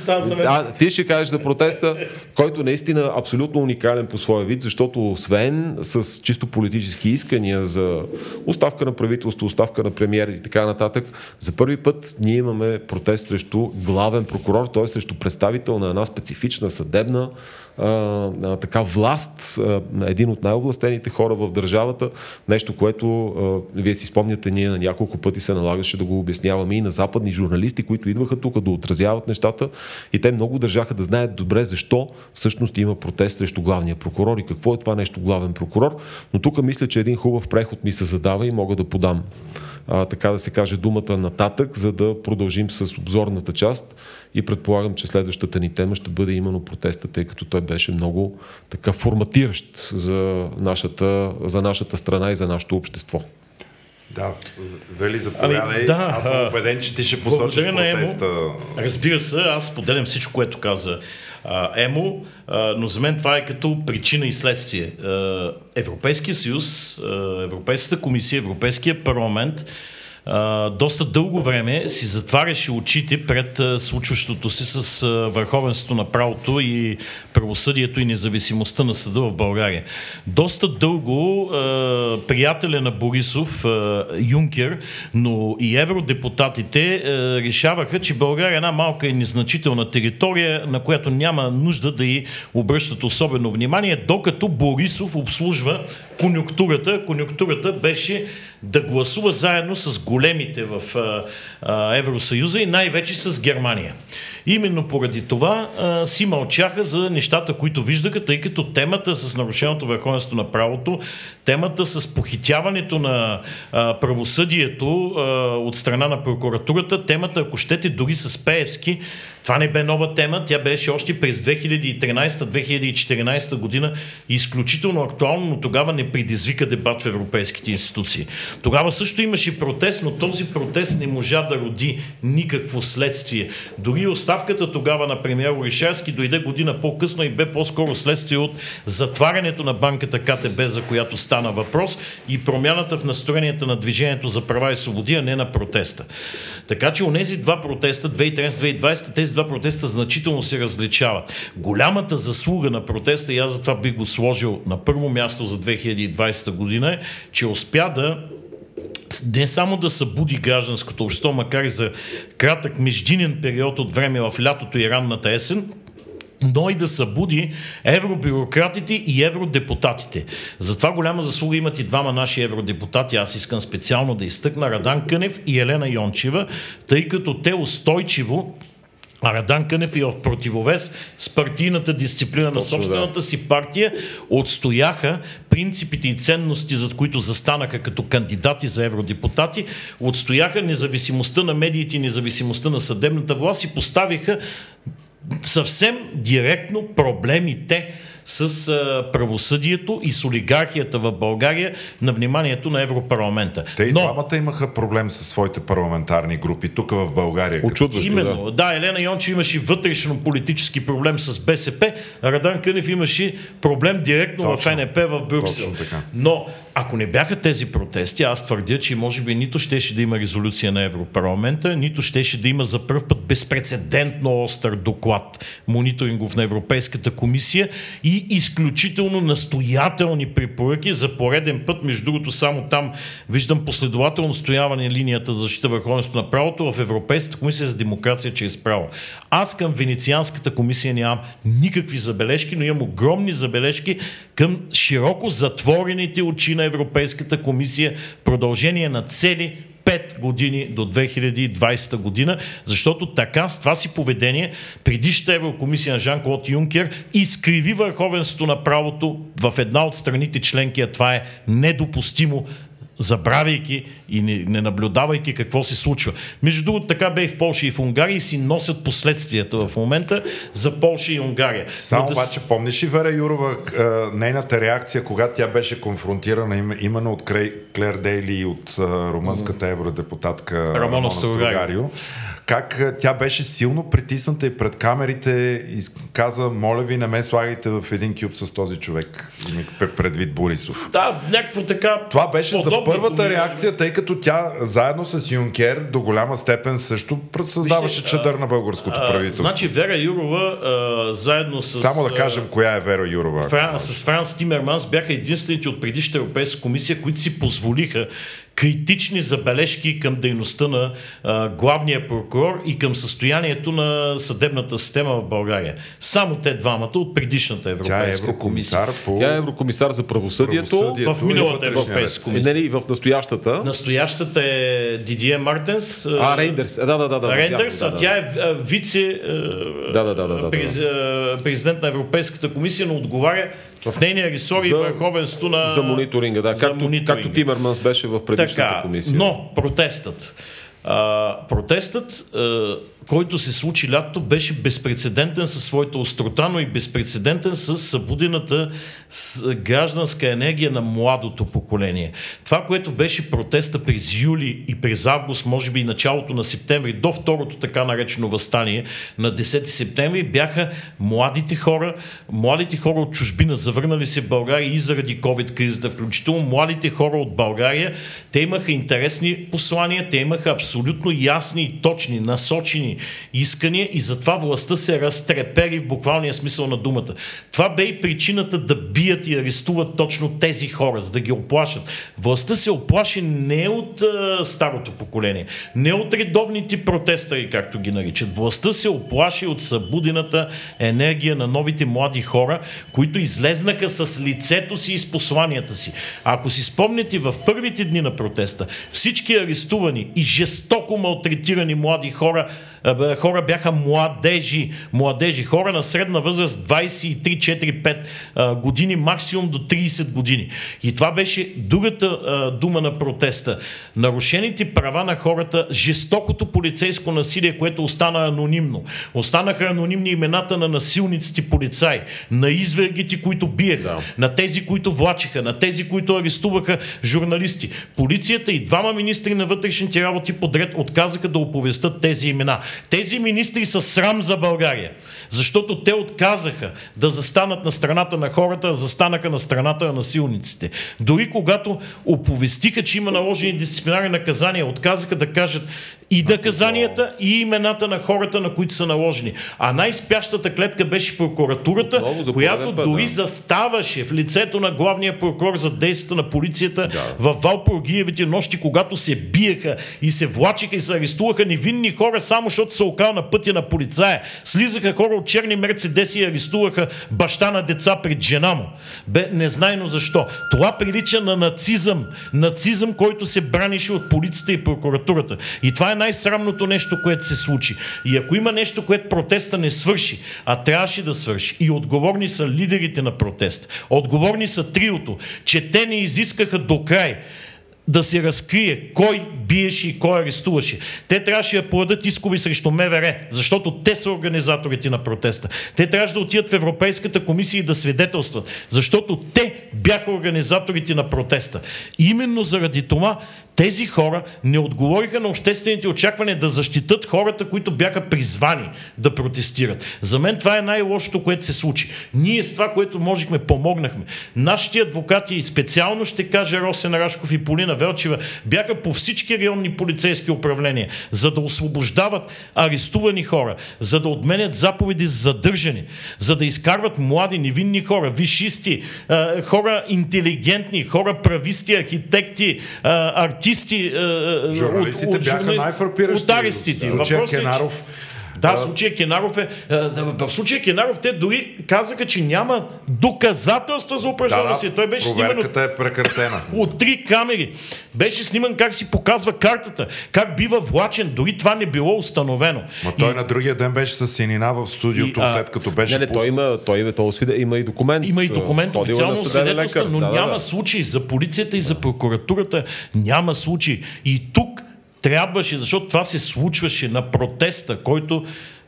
А, ти ще кажеш за протеста, който наистина абсолютно уникален по своя вид, защото освен с чисто политически искания за оставка на правителство, оставка на премьер и така нататък, за първи път ние имаме протест срещу главен прокурор, т.е. срещу представител на една специфична съдебна а, така власт, а, един от най-областените хора в държавата, нещо, което а, вие си спомняте, ние на няколко пъти се налагаше да го обясняваме и на западни журналисти, които идваха тук да отразяват нещата. И те много държаха да знаят добре защо всъщност има протест срещу главния прокурор и какво е това нещо главен прокурор. Но тук мисля, че един хубав преход ми се задава и мога да подам а, така да се каже, думата нататък, за да продължим с обзорната част и предполагам, че следващата ни тема ще бъде именно протеста, тъй като той беше много така форматиращ за нашата, за нашата страна и за нашето общество. Да, Вели, заповядай. Ами, да, аз съм убеден, че ти ще посочиш протеста. Емо, разбира се, аз поделям всичко, което каза а, Емо, а, но за мен това е като причина и следствие. А, Европейския съюз, а, Европейската комисия, Европейския парламент доста дълго време си затваряше очите пред случващото се с върховенството на правото и правосъдието и независимостта на съда в България. Доста дълго приятеля на Борисов, Юнкер, но и евродепутатите решаваха, че България е една малка и незначителна територия, на която няма нужда да й обръщат особено внимание, докато Борисов обслужва конюнктурата. Конюнктурата беше да гласува заедно с големите в Евросъюза и най-вече с Германия. Именно поради това а, си мълчаха за нещата, които виждаха, тъй като темата с нарушеното върховенство на правото, темата с похитяването на а, правосъдието а, от страна на прокуратурата, темата, ако щете, дори с Пеевски, това не бе нова тема, тя беше още през 2013-2014 година изключително актуално, но тогава не предизвика дебат в европейските институции. Тогава също имаше протест, но този протест не можа да роди никакво следствие. Дори оставката тогава на премьер Орешарски дойде година по-късно и бе по-скоро следствие от затварянето на банката КТБ, за която стана въпрос и промяната в настроенията на движението за права и свободи, а не на протеста. Така че у нези два протеста, 2013-2020, тези два протеста значително се различават. Голямата заслуга на протеста, и аз затова бих го сложил на първо място за 2020 година, е, че успя да не само да събуди гражданското общество, макар и за кратък междинен период от време в лятото и ранната есен, но и да събуди евробюрократите и евродепутатите. Затова голяма заслуга имат и двама наши евродепутати. Аз искам специално да изтъкна Радан Кънев и Елена Йончева, тъй като те устойчиво а Радан Кънев и в противовес с партийната дисциплина Точно, на собствената да. си партия отстояха принципите и ценности, за които застанаха като кандидати за евродепутати, отстояха независимостта на медиите независимостта на съдебната власт и поставиха съвсем директно проблемите с а, правосъдието и с олигархията в България на вниманието на Европарламента. Те и Но... двамата имаха проблем с своите парламентарни групи тук в България. Очудващо, Именно. Да. да, Елена Йонче имаше вътрешно политически проблем с БСП, Радан Кънев имаше проблем директно точно, в НП в Брюксел. Но ако не бяха тези протести, аз твърдя, че може би нито щеше да има резолюция на Европарламента, нито щеше да има за първ път безпредседентно остър доклад мониторингов на Европейската комисия и изключително настоятелни препоръки за пореден път. Между другото, само там виждам последователно стояване линията за защита върховенството на правото в Европейската комисия за демокрация чрез право. Аз към Венецианската комисия нямам никакви забележки, но имам огромни забележки към широко затворените очи на Европейската комисия продължение на цели 5 години до 2020 година, защото така с това си поведение предишната Еврокомисия на Жан-Клод Юнкер изкриви върховенството на правото в една от страните членки, а това е недопустимо забравяйки и не, не наблюдавайки какво се случва. Между другото, така бе и в Польша и в Унгария и си носят последствията в момента за Польша и Унгария. Само да... обаче, помниш ли Вера Юрова, нейната реакция, когато тя беше конфронтирана именно от Клер Дейли и от румънската евродепутатка Рамона Строгарио, как тя беше силно притисната и пред камерите и каза, моля ви, не ме слагайте в един кюб с този човек, предвид Борисов. Да, някакво така. Това беше за първата реакция, тъй като тя заедно с Юнкер до голяма степен също създаваше Вижте, чадър на българското а, правителство. Значи Вера Юрова а, заедно с... Само да кажем коя е Вера Юрова. Фран, с Франс Тимерманс бяха единствените от предишната Европейска комисия, които си позволиха критични забележки към дейността на а, главния прокурор и към състоянието на съдебната система в България. Само те двамата от предишната Европейска Тя е комисия. По... Тя е еврокомисар за правосъдието, правосъдието в миналата Европейска комисия. Не, и в настоящата. Настоящата е Дидие Мартенс. А, Рейндърс. Да, да, да. да Рейндърс, да, да, а тя е вице да, да, да, да, да, президент на Европейската комисия, но отговаря в нейния ресор и върховенство на... За мониторинга, да. Както, мониторинга. както Тимърманс беше в предишната така, комисия. Но протестът. А, протестът а, който се случи лято, беше безпредседентен със своята острота, но и безпредседентен с събудената гражданска енергия на младото поколение. Това, което беше протеста през юли и през август, може би и началото на септември, до второто така наречено възстание на 10 септември, бяха младите хора, младите хора от чужбина, завърнали се в България и заради COVID-кризата, включително младите хора от България, те имаха интересни послания, те имаха абсолютно ясни и точни, насочени искания и затова властта се разтрепери в буквалния смисъл на думата. Това бе и причината да бият и арестуват точно тези хора, за да ги оплашат. Властта се оплаши не от а, старото поколение, не от редовните протестари, както ги наричат. Властта се оплаши от събудената енергия на новите млади хора, които излезнаха с лицето си и с посланията си. Ако си спомняте, в първите дни на протеста всички арестувани и жестоко малтретирани млади хора хора бяха младежи, младежи, хора на средна възраст 23-4-5 години, максимум до 30 години. И това беше другата дума на протеста. Нарушените права на хората, жестокото полицейско насилие, което остана анонимно. Останаха анонимни имената на насилниците полицаи, на извергите, които биеха, да. на тези, които влачиха, на тези, които арестуваха журналисти. Полицията и двама министри на вътрешните работи подред отказаха да оповестят тези имена. Тези министри са срам за България, защото те отказаха да застанат на страната на хората, а застанаха на страната на насилниците. Дори когато оповестиха, че има наложени дисциплинарни наказания, отказаха да кажат и наказанията, и имената на хората, на които са наложени. А най-спящата клетка беше прокуратурата, която път, дори да. заставаше в лицето на главния прокурор за действията на полицията да. в Валпургиевите нощи, когато се биеха и се влачиха и се арестуваха невинни хора, само защото се окал на пътя на полицая. Слизаха хора от черни мерцедеси и арестуваха баща на деца пред жена му. Бе, незнайно защо. Това прилича на нацизъм. Нацизъм, който се бранише от полицията и прокуратурата. И това е най-срамното нещо, което се случи. И ако има нещо, което протеста не свърши, а трябваше да свърши, и отговорни са лидерите на протест, отговорни са триото, че те не изискаха до край да се разкрие кой биеше и кой арестуваше. Те трябваше да подадат искови срещу МВР, защото те са организаторите на протеста. Те трябваше да отидат в Европейската комисия и да свидетелстват, защото те бяха организаторите на протеста. Именно заради това тези хора не отговориха на обществените очаквания да защитат хората, които бяха призвани да протестират. За мен това е най-лошото, което се случи. Ние с това, което можехме, помогнахме. Нашите адвокати, специално ще кажа Росен Рашков и Полина Велчева, бяха по всички районни полицейски управления, за да освобождават арестувани хора, за да отменят заповеди за задържане, за да изкарват млади, невинни хора, вишисти, хора интелигентни, хора прависти, архитекти, артисти, артисти. Журналистите от, от, бяха най-фрапиращи. От. Въпросът е, Кенаров. Да, в случая Кенаров е. В случая Кенаров те дори казаха, че няма доказателства за упражнение да, да, Той беше сниман от, е прекратена. От три камери. Беше сниман как си показва картата, как бива влачен. Дори това не било установено. Ма той и... на другия ден беше с синина в студиото, и, след като беше. Не, не, той има, той, той, той има и документ. Има и документ, официално свидетелство, но да, няма да. случай за полицията и за прокуратурата. Няма случай. И тук трябваше, защото това се случваше на протеста, който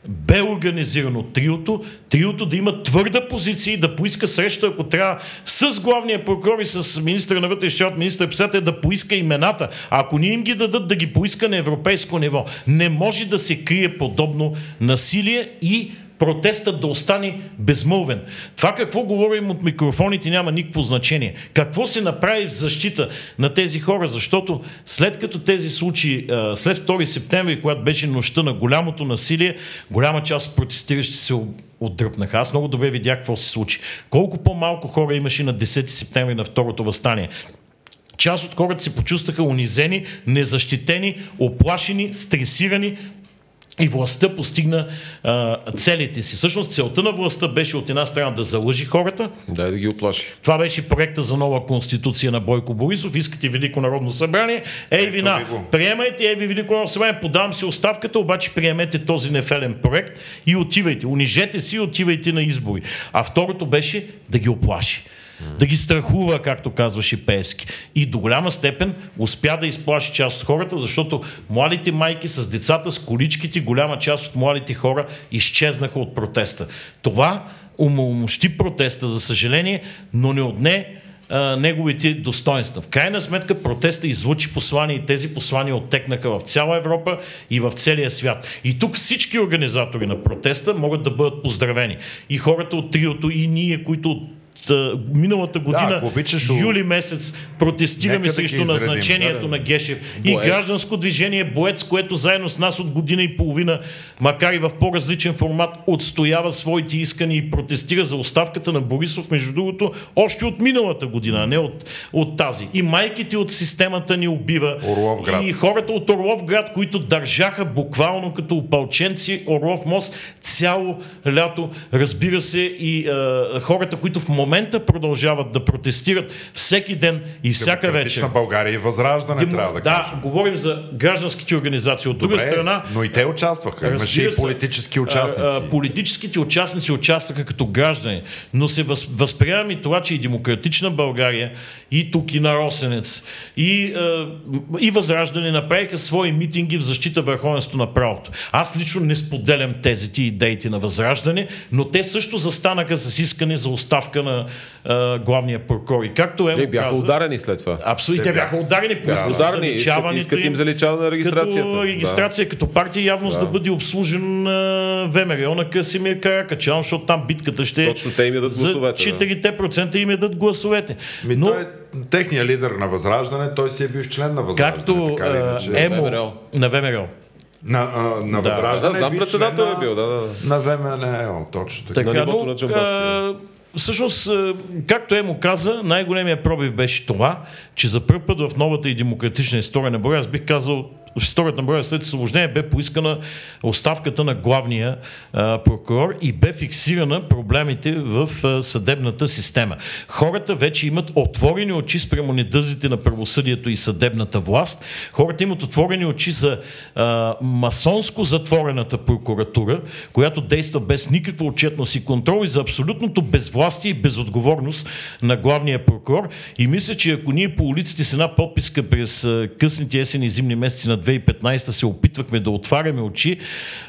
бе организирано триото, триото да има твърда позиция и да поиска среща, ако трябва, с главния прокурор и с министра на вътрешния от министър председател да поиска имената. Ако не им ги дадат, да ги поиска на европейско ниво. Не може да се крие подобно насилие и протестът да остане безмълвен. Това какво говорим от микрофоните няма никакво значение. Какво се направи в защита на тези хора, защото след като тези случаи, след 2 септември, когато беше нощта на голямото насилие, голяма част от протестиращи се отдръпнаха. Аз много добре видях какво се случи. Колко по-малко хора имаше на 10 септември на второто възстание. Част от хората се почувстваха унизени, незащитени, оплашени, стресирани, и властта постигна а, целите си. Всъщност целта на властта беше от една страна да залъжи хората. Да, да ги оплаши. Това беше проекта за нова конституция на Бойко Борисов. Искате Велико народно събрание. Ей вина, приемайте, ей ви Велико народно събрание, подавам си оставката, обаче приемете този нефелен проект и отивайте. Унижете си и отивайте на избори. А второто беше да ги оплаши да ги страхува, както казваше Певски. И до голяма степен успя да изплаши част от хората, защото младите майки с децата, с количките, голяма част от младите хора изчезнаха от протеста. Това умомощи протеста, за съжаление, но не отне неговите достоинства. В крайна сметка протеста излучи послания и тези послания оттекнаха в цяла Европа и в целия свят. И тук всички организатори на протеста могат да бъдат поздравени. И хората от триото, и ние, които миналата година, да, обичаш, юли месец, протестираме срещу да назначението да, на Гешев. Боец. И гражданско движение Боец, което заедно с нас от година и половина, макар и в по-различен формат, отстоява своите искания и протестира за оставката на Борисов, между другото, още от миналата година, а не от, от тази. И майките от системата ни убива. Орловград. И хората от Орловград, които държаха буквално като опалченци Орлов мост цяло лято. Разбира се, и а, хората, които в момента момента продължават да протестират всеки ден и всяка вечер. на България и Възраждане, Демо... трябва да кажем. Да, говорим за гражданските организации. От друга страна... Но и те участваха. Имаше и политически участници. А, а, политическите участници участваха като граждани. Но се въз, възприемам и това, че и демократична България, и тук, и на Росенец, и, а, и Възраждане направиха свои митинги в защита върховенството на правото. Аз лично не споделям тезите и идеите на Възраждане, но те също застанаха с искане за оставка на а, главния прокурор. И както Емо Те бяха каза, ударени след това. Абсолютно, те бяха ударени, поиска се заличаването искат, искат им заличаване на регистрацията. Като регистрация, да. като партия явност да. да бъде обслужен на ВМРО на Късимир Каракачан, защото там битката ще е Точно те им ядат гласовете. За 4% им ядат гласовете. Ми, Но, той е техният лидер на Възраждане, той си е бил член на Възраждане. Както така, Емо, на ВМРО. На, а, на да, Възраждане. Да, председател е бил, да, да. На ВМРО, точно така. така на но, на Всъщност, е, както Емо каза, най-големия пробив беше това, че за първ път в новата и демократична история на България, аз бих казал в историята на България след освобождение бе поискана оставката на главния а, прокурор и бе фиксирана проблемите в а, съдебната система. Хората вече имат отворени очи спрямо недъзите на правосъдието и съдебната власт. Хората имат отворени очи за а, масонско затворената прокуратура, която действа без никаква отчетност и контрол и за абсолютното безвластие и безотговорност на главния прокурор. И мисля, че ако ние по улиците с една подписка през късните есени и зимни месеци на 2015 се опитвахме да отваряме очи,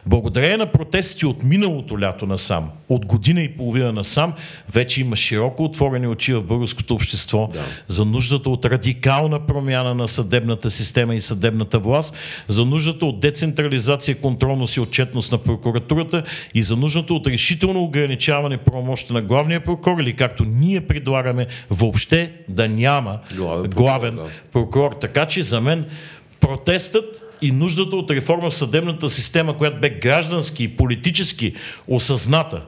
благодарение на протестите от миналото лято насам, от година и половина насам, вече има широко отворени очи в българското общество да. за нуждата от радикална промяна на съдебната система и съдебната власт, за нуждата от децентрализация, контролност и отчетност на прокуратурата и за нуждата от решително ограничаване правомощта на главния прокурор или както ние предлагаме въобще да няма главен, главен прокурор, да. прокурор. Така че за мен протестът и нуждата от реформа в съдебната система, която бе граждански и политически осъзната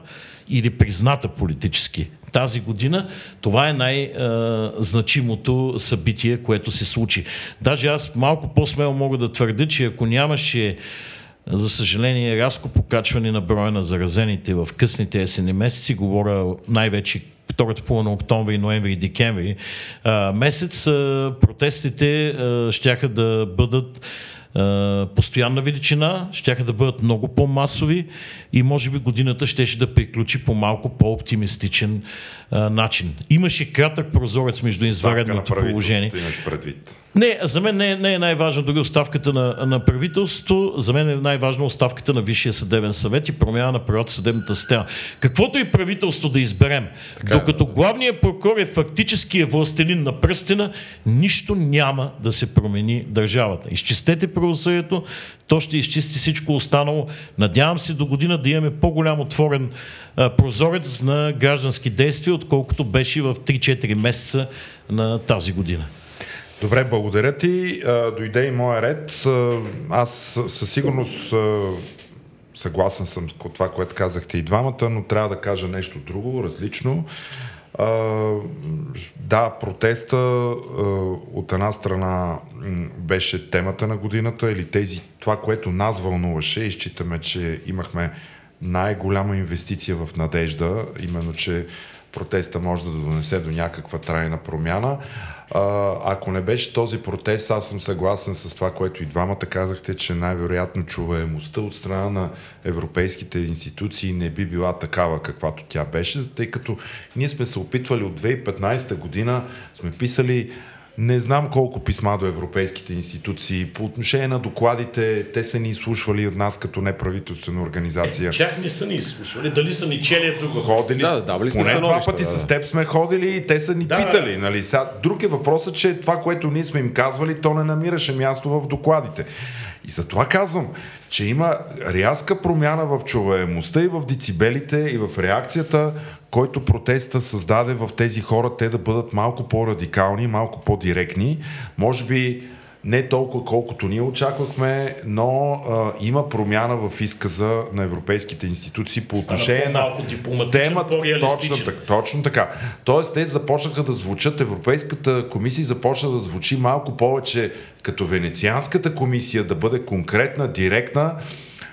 или призната политически тази година, това е най-значимото събитие, което се случи. Даже аз малко по-смело мога да твърдя, че ако нямаше за съжаление, рязко покачване на броя на заразените в късните есени месеци, говоря най-вече втората половина октомври, ноември и декември месец, протестите щяха да бъдат постоянна величина, ще да бъдат много по-масови и може би годината щеше да приключи по малко по-оптимистичен а, начин. Имаше кратък прозорец между изваредното положение. Имаш предвид. Не, за мен не, не е най-важна дори оставката на, на правителството, за мен е най-важна оставката на Висшия съдебен съвет и промяна на правилата съдебната система. Каквото и правителство да изберем, така, докато да. главният прокурор е фактически е властелин на пръстена, нищо няма да се промени държавата. Изчистете правосъдието, то ще изчисти всичко останало. Надявам се до година да имаме по-голям отворен а, прозорец на граждански действия, отколкото беше в 3-4 месеца на тази година. Добре, благодаря ти. Дойде и моя ред. Аз със сигурност съгласен съм с това, което казахте и двамата, но трябва да кажа нещо друго, различно. Да, протеста от една страна беше темата на годината или тези, това, което нас вълнуваше. И считаме, че имахме най-голяма инвестиция в надежда, именно, че протеста може да донесе до някаква трайна промяна. А, ако не беше този протест, аз съм съгласен с това, което и двамата казахте, че най-вероятно чуваемостта от страна на европейските институции не би била такава, каквато тя беше, тъй като ние сме се опитвали от 2015 година, сме писали не знам колко писма до европейските институции. По отношение на докладите, те са ни изслушвали от нас като неправителствена организация. Е, чак не са ни изслушвали. Дали са ни чели друго? Ходили, да, давали сме поне два пъти да. с теб сме ходили и те са ни да, питали. Нали? Сега, друг е въпросът, че това, което ние сме им казвали, то не намираше място в докладите. И за това казвам, че има рязка промяна в чуваемостта и в децибелите и в реакцията, който протеста създаде в тези хора, те да бъдат малко по-радикални, малко по-директни. Може би не толкова колкото ние очаквахме, но а, има промяна в изказа на европейските институции по отношение на темата. Точно, точно така. Тоест, те започнаха да звучат, Европейската комисия започна да звучи малко повече като Венецианската комисия, да бъде конкретна, директна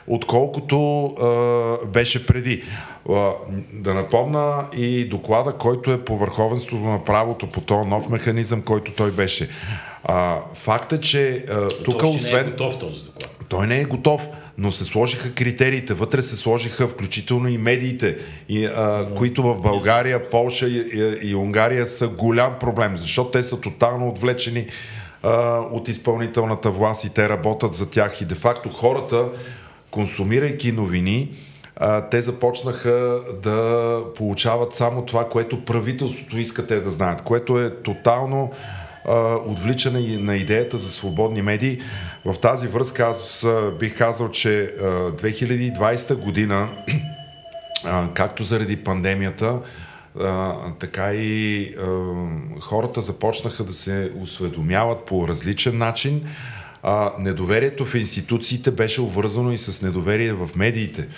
отколкото а, беше преди. А, да напомна и доклада, който е по върховенството на правото, по този нов механизъм, който той беше. А, факт е, че тук освен... Не е готов този доклад. Той не е готов но се сложиха критериите, вътре се сложиха включително и медиите, и, а, които в България, Полша и, и, и Унгария са голям проблем, защото те са тотално отвлечени а, от изпълнителната власт и те работят за тях. И де-факто хората консумирайки новини, те започнаха да получават само това, което правителството иска те да знаят, което е тотално отвличане на идеята за свободни медии. В тази връзка аз бих казал, че 2020 година, както заради пандемията, така и хората започнаха да се осведомяват по различен начин недоверието в институциите беше обвързано и с недоверие в медиите.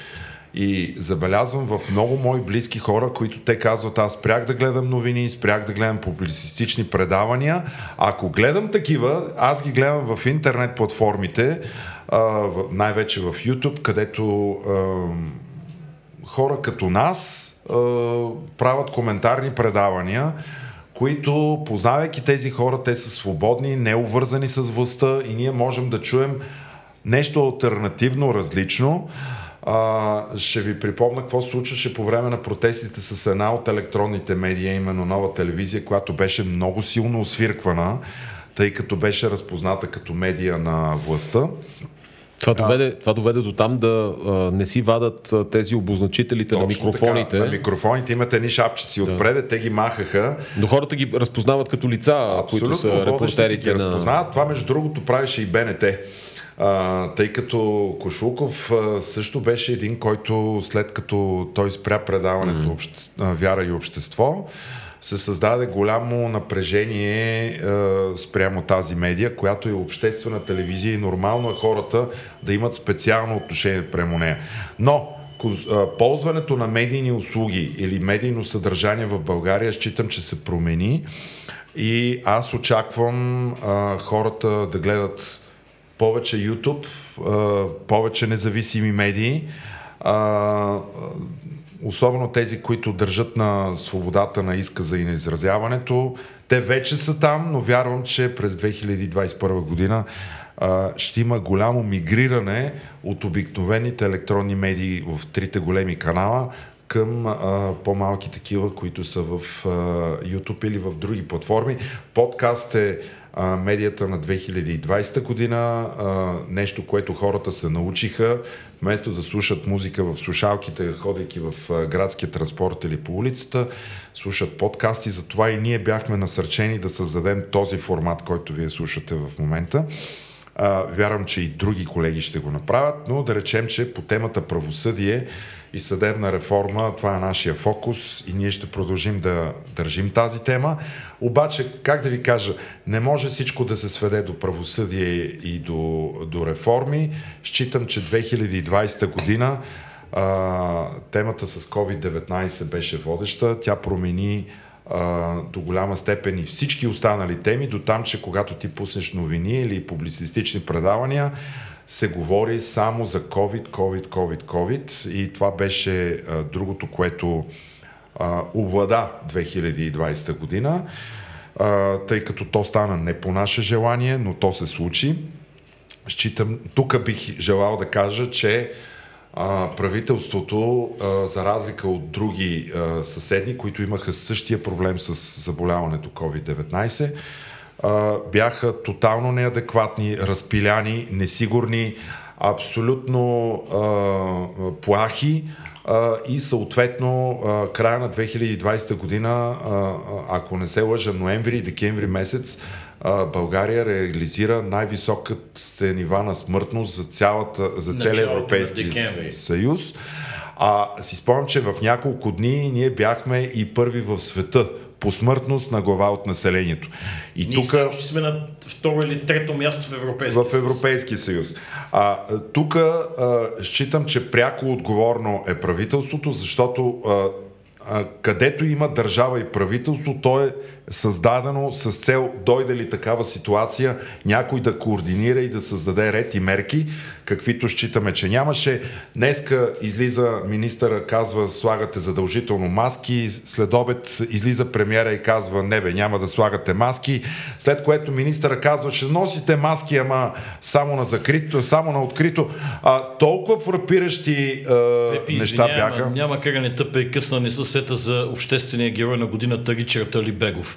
И забелязвам в много мои близки хора, които те казват, аз спрях да гледам новини, спрях да гледам публицистични предавания. Ако гледам такива, аз ги гледам в интернет платформите, най-вече в YouTube, където хора като нас правят коментарни предавания, които, познавайки тези хора, те са свободни, не обвързани с властта и ние можем да чуем нещо альтернативно, различно. А, ще ви припомня какво случваше по време на протестите с една от електронните медии, именно нова телевизия, която беше много силно освирквана, тъй като беше разпозната като медия на властта. Това доведе, това доведе до там да а, не си вадат а, тези обозначителите Точно на микрофоните. Така, на микрофоните имат едни шапчици да. отпред, те ги махаха. Но хората ги разпознават като лица, Абсолютно, които са репортерите ги на... разпознават. Това между другото правеше и БНТ. А, тъй като Кошулков а, също беше един, който след като той спря предаването mm. обще, а, Вяра и общество, се създаде голямо напрежение е, спрямо тази медия, която е обществена телевизия и нормално е хората да имат специално отношение прямо нея. Но ползването на медийни услуги или медийно съдържание в България считам, че се промени и аз очаквам а, хората да гледат повече YouTube, повече независими медии, особено тези, които държат на свободата на изказа и на изразяването. Те вече са там, но вярвам, че през 2021 година ще има голямо мигриране от обикновените електронни медии в трите големи канала към а, по-малки такива, които са в а, YouTube или в други платформи. Подкаст е а, медията на 2020 година, а, нещо, което хората се научиха, вместо да слушат музика в слушалките, ходейки в а, градския транспорт или по улицата, слушат подкасти. Затова и ние бяхме насърчени да създадем този формат, който вие слушате в момента. А, вярвам, че и други колеги ще го направят, но да речем, че по темата правосъдие и съдебна реформа, това е нашия фокус и ние ще продължим да държим тази тема. Обаче, как да ви кажа, не може всичко да се сведе до правосъдие и до, до реформи. Считам, че 2020 година а, темата с COVID-19 беше водеща. Тя промени до голяма степен и всички останали теми, до там, че когато ти пуснеш новини или публицистични предавания, се говори само за COVID, COVID, COVID, COVID и това беше а, другото, което а, облада 2020 година, а, тъй като то стана не по наше желание, но то се случи. Считам, тук бих желал да кажа, че правителството, за разлика от други съседни, които имаха същия проблем с заболяването COVID-19, а, бяха тотално неадекватни, разпиляни, несигурни, абсолютно плахи и съответно края на 2020 година, ако не се лъжа, ноември и декември месец, а, България реализира най-високите нива на смъртност за, цялата, за целия Европейски съюз. А си спомням, че в няколко дни ние бяхме и първи в света по смъртност на глава от населението. И Ние тук ще сме на второ или трето място в Европейския съюз. В Европейския съюз. А, тук считам, че пряко отговорно е правителството, защото а, а, където има държава и правителство, то е създадено с цел, дойде ли такава ситуация, някой да координира и да създаде ред и мерки, каквито считаме, че нямаше. Днеска излиза министъра, казва, слагате задължително маски, след обед излиза премиера и казва, не бе, няма да слагате маски, след което министъра казва, че носите маски, ама само на закрито, само на открито. А, толкова фрапиращи а, Епи, неща няма, бяха. Няма как да не тъпе и късна не се сета за обществения герой на годината Ричард Алибегов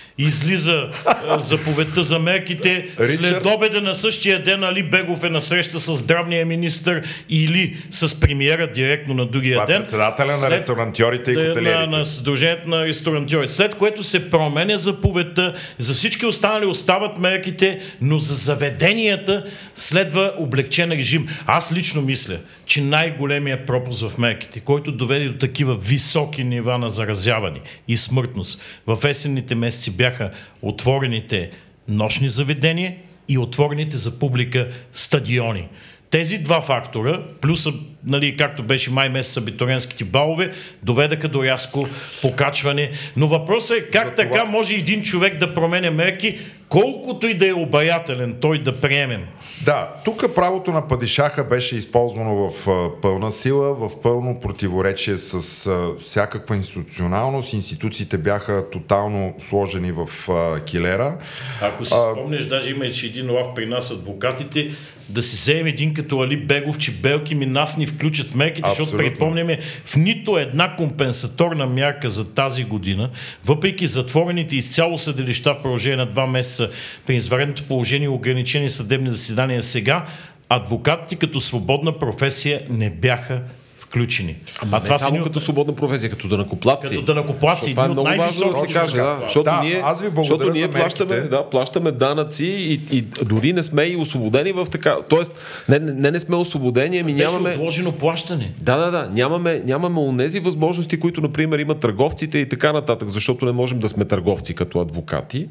излиза заповедта за мерките. Ричард... След обеда на същия ден Али Бегов е на среща с здравния министр или с премиера директно на другия Това е ден. председателя След... на ресторантьорите и хотелерите. На, на Сдружението на ресторантьорите. След което се променя заповедта. За всички останали остават мерките, но за заведенията следва облегчен режим. Аз лично мисля, че най-големия пропуск в мерките, който доведе до такива високи нива на заразяване и смъртност в есенните месеци бяха отворените нощни заведения и отворените за публика стадиони. Тези два фактора, плюс, нали, както беше май месец абитуренските балове, доведаха до рязко покачване. Но въпросът е как За така това... може един човек да променя мерки, колкото и да е обаятелен той да приемем. Да, тук правото на падишаха беше използвано в пълна сила, в пълно противоречие с всякаква институционалност. Институциите бяха тотално сложени в килера. Ако си спомнеш, даже имаше един лав при нас адвокатите, да си вземем един като Али Бегов, че белки ми нас ни включат в мерките, защото припомняме в нито една компенсаторна мярка за тази година, въпреки затворените изцяло съдилища в продължение на два месеца при извареното положение и ограничени съдебни заседания сега, адвокатите като свободна професия не бяха включени. Ама а не това само ни... като свободна професия, като да накоплаци. Като да накоплаци. Това е много важно да се каже, да, защото да, ние, аз ви защото ние плащаме, да, плащаме данъци и, и, дори не сме и освободени в така. Тоест, не, не, не сме освободени, ами нямаме. отложено плащане. Да, да, да. Нямаме, нямаме онези възможности, които, например, имат търговците и така нататък, защото не можем да сме търговци като адвокати.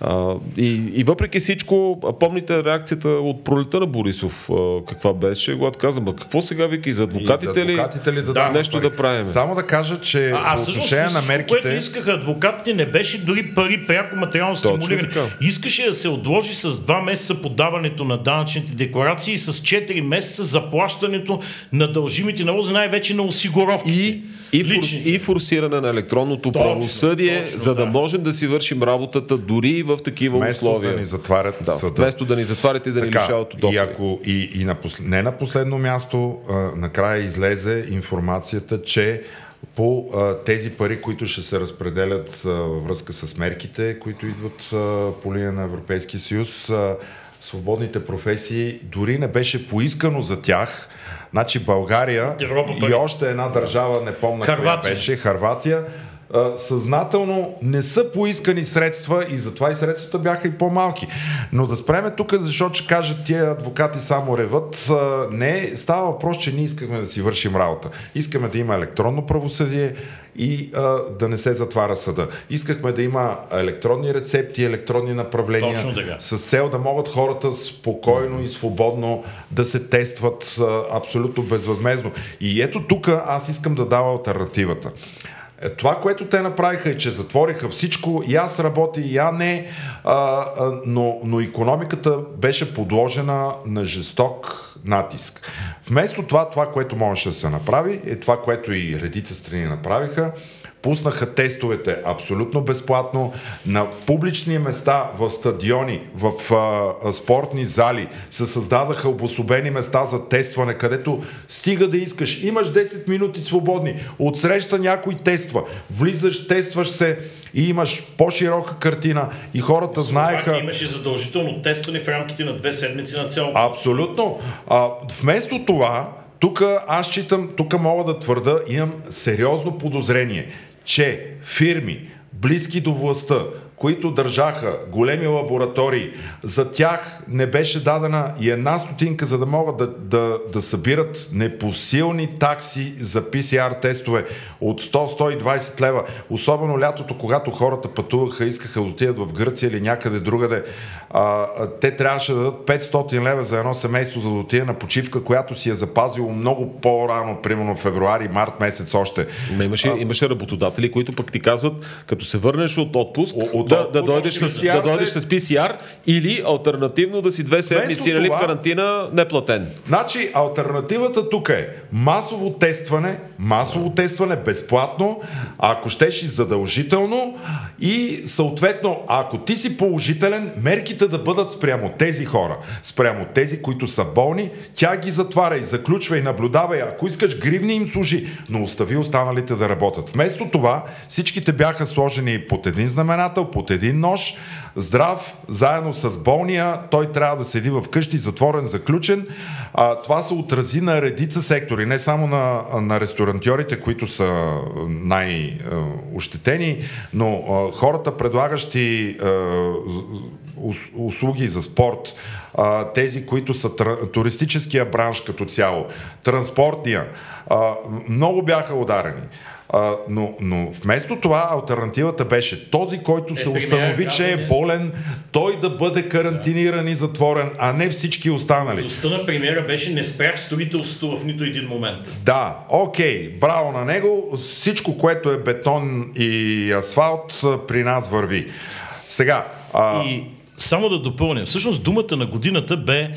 А, и, и въпреки всичко, помните реакцията от пролета на Борисов, а, каква беше, когато каза, какво сега вика и за адвокатите ли? Адвокатите ли да, да нещо пари. да правим. Само да кажа, че а, по отношение на мерките... което искаха адвокатите не беше дори пари пряко материално стимулиране. Искаше да се отложи с два месеца подаването на данъчните декларации и с 4 месеца заплащането на дължимите налози, най-вече на осигуровки. И и, фор, и форсиране на електронното точно, правосъдие, точно, за да, да можем да си вършим работата дори в такива вместо условия. да ни затварят да, съда. Вместо да ни затварят и да така, ни лишават от И, ако, и, и на посл... не на последно място, а, накрая излезе информацията, че по а, тези пари, които ще се разпределят а, във връзка с мерките, които идват а, по линия на Европейския съюз, а, свободните професии, дори не беше поискано за тях. Значи България Европа, и още една държава, не помня коя беше, Харватия, съзнателно не са поискани средства и затова и средствата бяха и по-малки. Но да спреме тук, защото ще кажат тия адвокати само реват. Не, става въпрос, че ние искаме да си вършим работа. Искаме да има електронно правосъдие и а, да не се затваря съда. Искахме да има електронни рецепти, електронни направления с цел да могат хората спокойно и свободно да се тестват а, абсолютно безвъзмезно. И ето тук аз искам да дава альтернативата. Е, това, което те направиха е, че затвориха всичко, и аз работя, и я не, а, а, но, но економиката беше подложена на жесток натиск. Вместо това, това, което можеше да се направи, е това, което и редица страни направиха, Пуснаха тестовете абсолютно безплатно на публични места в стадиони, в а, спортни зали. Се създадаха обособени места за тестване, където стига да искаш. Имаш 10 минути свободни. Отсреща някой тества. Влизаш, тестваш се и имаш по-широка картина и хората знаеха... Имаше задължително тестване в рамките на две седмици на цяло. Абсолютно. А, вместо това, тук аз считам, тук мога да твърда, имам сериозно подозрение, че фирми, близки до властта, които държаха големи лаборатории, за тях не беше дадена и една стотинка, за да могат да, да, да събират непосилни такси за PCR тестове от 100-120 лева. Особено лятото, когато хората пътуваха, искаха да отидат в Гърция или някъде другаде, а, те трябваше да дадат 500 лева за едно семейство, за да отиде на почивка, която си е запазило много по-рано, примерно в февруари, март месец още. Но имаше, а, имаше работодатели, които пък ти казват, като се върнеш от отпуск, от да, да, дойдеш с, да дойдеш с PCR или альтернативно да си две седмици нали, в карантина неплатен. Значи альтернативата тук е масово тестване, масово тестване безплатно, ако щеш и задължително и съответно, ако ти си положителен, мерките да бъдат спрямо тези хора, спрямо тези, които са болни, тя ги затваря и заключва и наблюдава и ако искаш гривни им служи, но остави останалите да работят. Вместо това всичките бяха сложени под един знаменател, под един нож, здрав, заедно с болния, той трябва да седи в къщи, затворен, заключен. А, това се отрази на редица сектори, не само на, на ресторантьорите, които са най-ощетени, но а, хората, предлагащи а, услуги за спорт, тези, които са туристическия бранш като цяло, транспортния, много бяха ударени. А, но, но вместо това альтернативата беше този, който е, се установи, че е болен, той да бъде карантиниран да. и затворен, а не всички останали. Доста на премиера беше не спрях строителството в нито един момент. Да, окей, браво на него. Всичко, което е бетон и асфалт, при нас върви. Сега. А... И само да допълня, всъщност думата на годината бе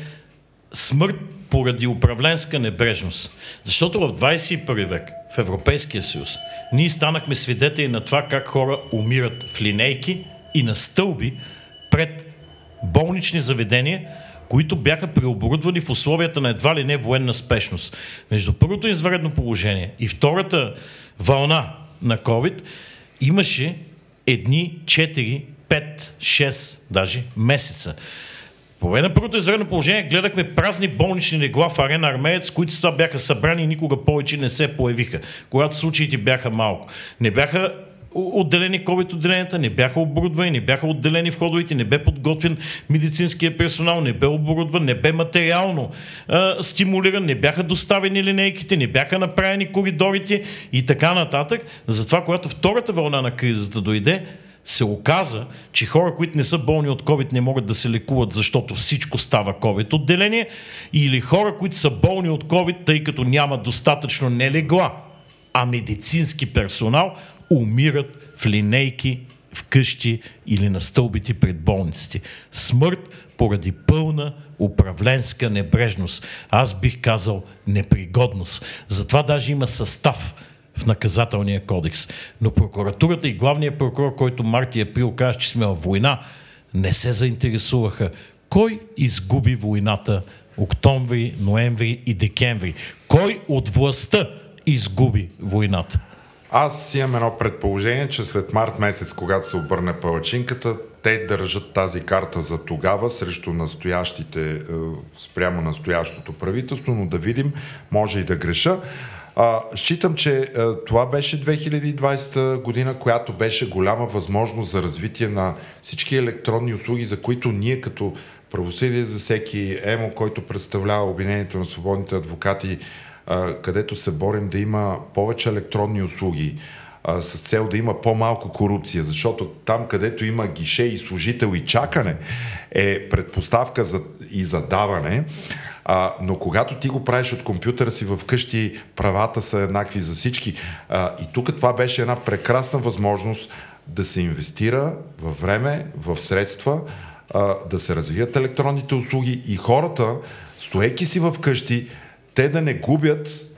смърт поради управленска небрежност. Защото в 21 век, в Европейския съюз, ние станахме свидетели на това как хора умират в линейки и на стълби пред болнични заведения, които бяха преоборудвани в условията на едва ли не военна спешност. Между първото извредно положение и втората вълна на COVID имаше едни 4, 5, 6 даже месеца. По време на първото извънредно положение гледахме празни болнични легла в арена Армеец, които това бяха събрани и никога повече не се появиха, когато случаите бяха малко. Не бяха отделени COVID отделенията, не бяха оборудвани, не бяха отделени входовете, не бе подготвен медицинския персонал, не бе оборудван, не бе материално а, стимулиран, не бяха доставени линейките, не бяха направени коридорите и така нататък. Затова, когато втората вълна на кризата дойде, се оказа, че хора, които не са болни от COVID, не могат да се лекуват, защото всичко става COVID отделение, или хора, които са болни от COVID, тъй като няма достатъчно не легла, а медицински персонал, умират в линейки, в къщи или на стълбите пред болниците. Смърт поради пълна управленска небрежност. Аз бих казал непригодност. Затова даже има състав – в наказателния кодекс. Но прокуратурата и главният прокурор, който март и април каза, че сме в война, не се заинтересуваха. Кой изгуби войната октомври, ноември и декември? Кой от властта изгуби войната? Аз имам едно предположение, че след март месец, когато се обърне палачинката, те държат тази карта за тогава срещу настоящите, е, спрямо настоящото правителство, но да видим, може и да греша. А, считам, че а, това беше 2020 година, която беше голяма възможност за развитие на всички електронни услуги, за които ние като правосъдие за всеки ЕМО, който представлява Обединението на свободните адвокати, а, където се борим да има повече електронни услуги, а, с цел да има по-малко корупция, защото там, където има гише и служител и чакане, е предпоставка за, и задаване. А, но когато ти го правиш от компютъра си вкъщи, правата са еднакви за всички. А, и тук това беше една прекрасна възможност да се инвестира във време, в средства, а, да се развият електронните услуги и хората, стоеки си вкъщи, те да не губят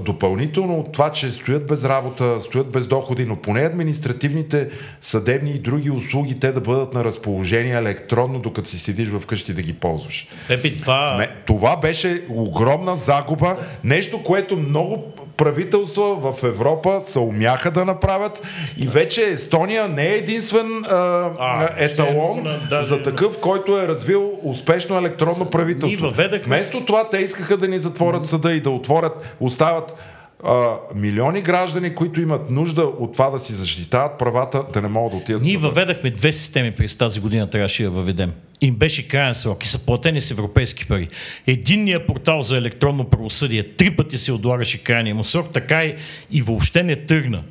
допълнително от това, че стоят без работа, стоят без доходи, но поне административните, съдебни и други услуги, те да бъдат на разположение електронно, докато си седиш вкъщи да ги ползваш. Епи, това... Това беше огромна загуба, нещо, което много правителства в Европа се умяха да направят. И вече Естония не е единствен а, а, еталон ще, да, за такъв, който е развил успешно електронно правителство. Вместо това те искаха да ни затворят съда и да отворят, остават а, милиони граждани, които имат нужда от това да си защитават правата, да не могат да отидат. Ние въведахме две системи през тази година, трябваше да въведем. Им беше крайен срок и са платени с европейски пари. Единният портал за електронно правосъдие три пъти се отлагаше крайния му срок, така и, и въобще не тръгна.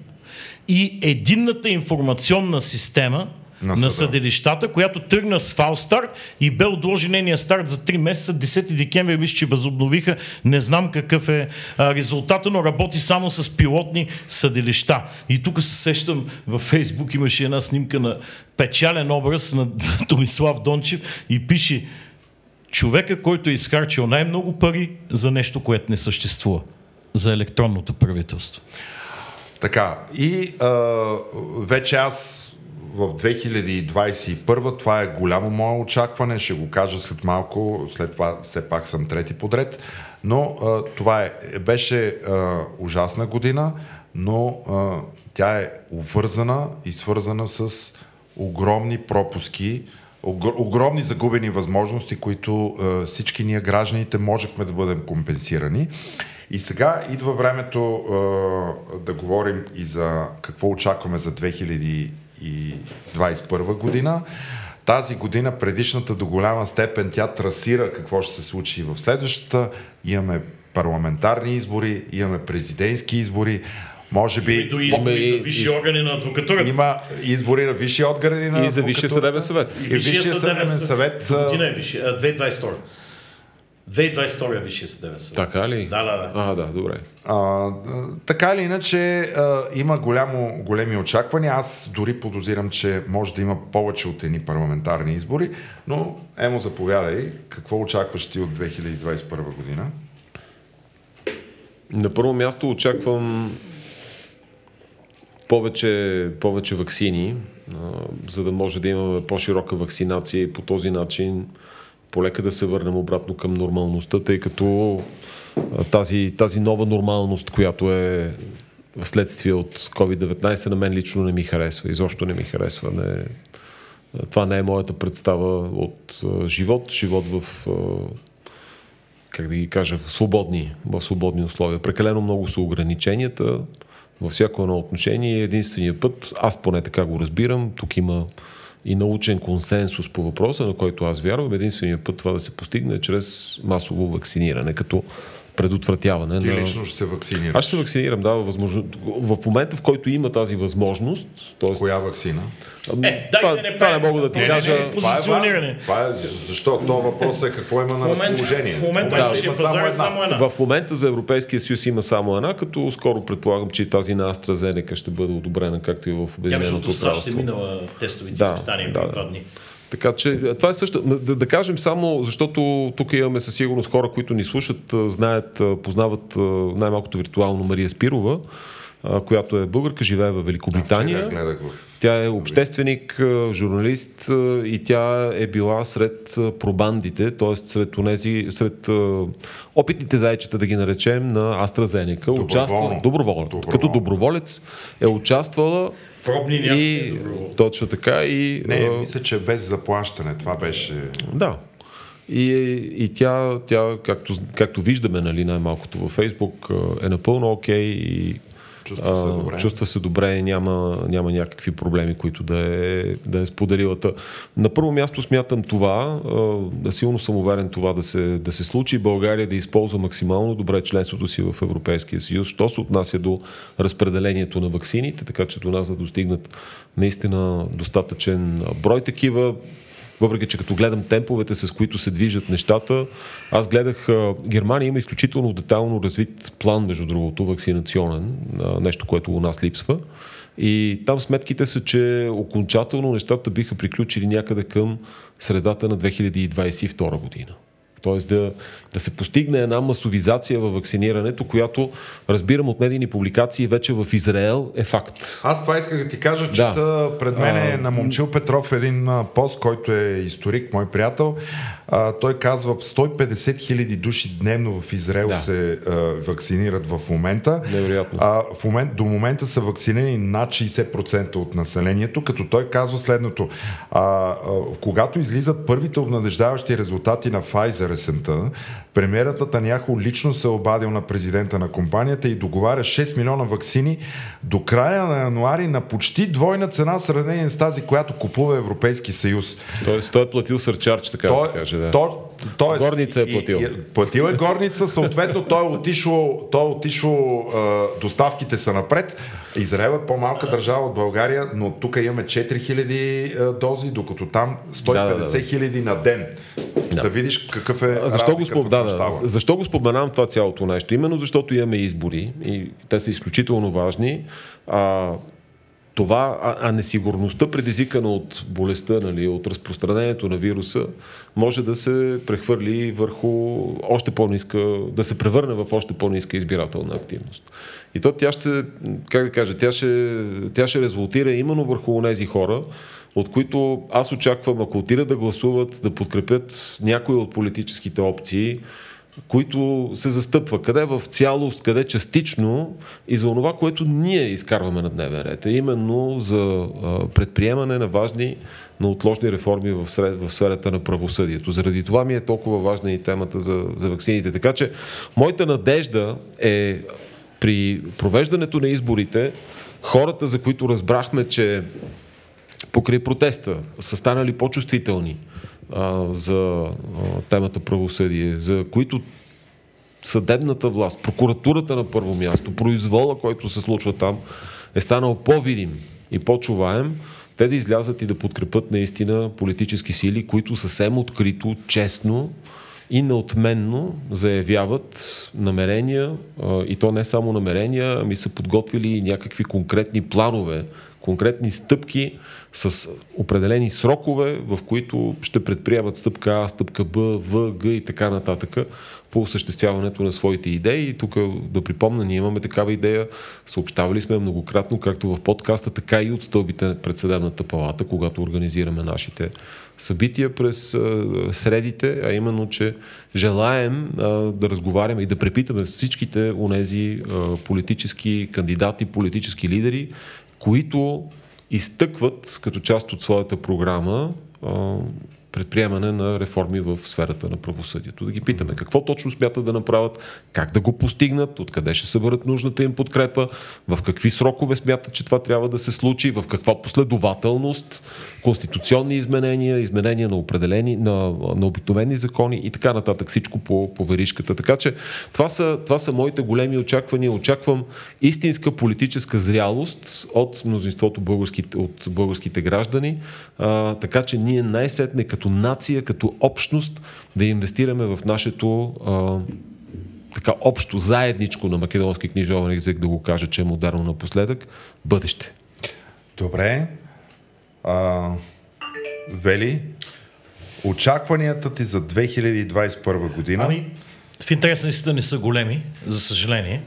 И единната информационна система на, на съдилищата, която тръгна с фал старт и бе отложен нейния старт за 3 месеца. 10 декември мисля, че възобновиха. Не знам какъв е а, резултата, но работи само с пилотни съдилища. И тук се сещам във Фейсбук имаше една снимка на печален образ на <laughs> Томислав Дончев и пише човека, който е изхарчил най-много пари за нещо, което не съществува. За електронното правителство. Така, и а, вече аз в 2021 това е голямо мое очакване, ще го кажа след малко, след това все пак съм трети подред, но а, това е, беше а, ужасна година, но а, тя е увързана и свързана с огромни пропуски, огромни загубени възможности, които а, всички ние гражданите можехме да бъдем компенсирани. И сега идва времето а, да говорим и за какво очакваме за 2021 година. Тази година, предишната до голяма степен, тя трасира какво ще се случи в следващата. Имаме парламентарни избори, имаме президентски избори. Може би. И до избори за висши органи на адвокатурата. Има избори на висши органи на И за Висшия съдебен съвет. И Висшия съдебен съвет. Година е висши, 2022. 2022 Висшия съдебен съвет. Така ли? Да, да, да. А, да, добре. А, така или иначе, а, има голямо, големи очаквания. Аз дори подозирам, че може да има повече от едни парламентарни избори, но Емо, заповядай. Какво очакваш ти от 2021 година? На първо място очаквам повече, повече вакцини, а, за да може да имаме по-широка вакцинация и по този начин полека да се върнем обратно към нормалността, тъй като тази, тази нова нормалност, която е вследствие от COVID-19, на мен лично не ми харесва. Изобщо не ми харесва. Не, това не е моята представа от живот. Живот в как да ги кажа, в свободни, в свободни условия. Прекалено много са ограниченията във всяко едно отношение. Единственият път, аз поне така го разбирам, тук има и научен консенсус по въпроса, на който аз вярвам, единственият път това да се постигне е чрез масово вакциниране, като предотвратяване. Ти на... лично ще се вакцинираш. Аз ще се вакцинирам, да, възможно... в момента, в който има тази възможност. Тоест... Коя вакцина? Е, това, да не това не мога да ти не, кажа. Не, не, позициониране. Това е, защо? То въпрос е какво има на разположение. В момента да, има само, една. само една. В момента за Европейския съюз има само една, като скоро предполагам, че и тази на AstraZeneca ще бъде одобрена, както и в Обединеното кралство. Тя, защото минала тестовите да, изпитания да, два дни. Така че това е също. Да, да кажем само, защото тук имаме със сигурност хора, които ни слушат, знаят, познават най-малкото виртуално Мария Спирова, която е българка, живее в Великобритания. Да, тя е общественик, журналист и тя е била сред пробандите, т.е. сред, онези, сред опитните зайчета, да ги наречем, на AstraZeneca. Доброволно. Участва, доброволно. доброволно. Като доброволец е участвала Пробни и, точно така и... Не, мисля, че без заплащане. Това беше... Да. И, и тя, тя както, както виждаме, нали, най-малкото във Фейсбук, е напълно окей okay и Чувства се добре. Чувства се добре, няма, няма някакви проблеми, които да е, да е споделила. На първо място смятам това, да силно съм уверен това да се, да се случи. България да използва максимално добре членството си в Европейския съюз, що се отнася до разпределението на ваксините, така че до нас да достигнат наистина достатъчен брой такива. Въпреки, че като гледам темповете, с които се движат нещата, аз гледах, Германия има изключително детайлно развит план, между другото, вакцинационен, нещо, което у нас липсва. И там сметките са, че окончателно нещата биха приключили някъде към средата на 2022 година. Тоест да, да се постигне една масовизация във вакцинирането, която разбирам от медийни публикации вече в Израел е факт. Аз това исках да ти кажа, че да. пред мен е на Момчил Петров един пост, който е историк, мой приятел. А, той казва 150 хиляди души дневно в Израел да. се а, вакцинират в момента. Невероятно. А, в момент, до момента са вакцинирани над 60% от населението, като той казва следното. А, а, когато излизат първите обнадеждаващи резултати на Pfizer есента, премиерът Татаняхо лично се е обадил на президента на компанията и договаря 6 милиона вакцини до края на януари на почти двойна цена сравнение с тази, която купува Европейски съюз. Тоест той е платил сърчарч, така той, да се каже. Да. Тоест, горница е платил. И, и, платил е горница, съответно той е отишло, той е отишло е, доставките са напред. Израел е по-малка държава от България, но тук имаме 4000 дози, докато там 150 хиляди да, да, да. на ден. Да. да видиш какъв е защо го, спом... да, да. защо го споменавам това цялото нещо? Именно защото имаме избори и те са изключително важни. А, това, а, а несигурността, предизвикана от болестта, нали, от разпространението на вируса, може да се прехвърли върху още по-ниска, да се превърне в още по-ниска избирателна активност. И то тя ще, как да кажа, тя ще, тя ще резултира именно върху тези хора, от които аз очаквам, ако отидат да гласуват, да подкрепят някои от политическите опции, които се застъпва. Къде в цялост, къде частично и за това, което ние изкарваме на дневен ред. Е именно за предприемане на важни, на отложни реформи в, сред, в сферата на правосъдието. Заради това ми е толкова важна и темата за, за вакцините. Така че, моята надежда е при провеждането на изборите, хората, за които разбрахме, че покрай протеста са станали по-чувствителни, а, за а, темата правосъдие, за които съдебната власт, прокуратурата на първо място, произвола, който се случва там, е станал по-видим и по-чуваем, те да излязат и да подкрепят наистина политически сили, които съвсем открито, честно и неотменно заявяват намерения, и то не само намерения, ами са подготвили някакви конкретни планове, конкретни стъпки с определени срокове, в които ще предприемат стъпка А, стъпка Б, В, Г и така нататък по осъществяването на своите идеи. И тук да припомня, ние имаме такава идея, съобщавали сме многократно, както в подкаста, така и от стълбите пред съдебната палата, когато организираме нашите събития през а, средите, а именно, че желаем а, да разговаряме и да препитаме всичките онези а, политически кандидати, политически лидери, които изтъкват като част от своята програма предприемане на реформи в сферата на правосъдието. Да ги питаме какво точно смятат да направят, как да го постигнат, откъде ще съберат нужната им подкрепа, в какви срокове смятат, че това трябва да се случи, в каква последователност, конституционни изменения, изменения на определени, на, на обикновени закони и така нататък. Всичко по, по веришката. Така че това са, това са моите големи очаквания. Очаквам истинска политическа зрялост от мнозинството българските, от българските граждани, а, така че ние най-сетне като като нация, като общност да инвестираме в нашето а, така общо, заедничко на македонски книжовен език, да го кажа, че е модерно напоследък, бъдеще. Добре. А, Вели, очакванията ти за 2021 година? Ами, в интерес на не са големи, за съжаление.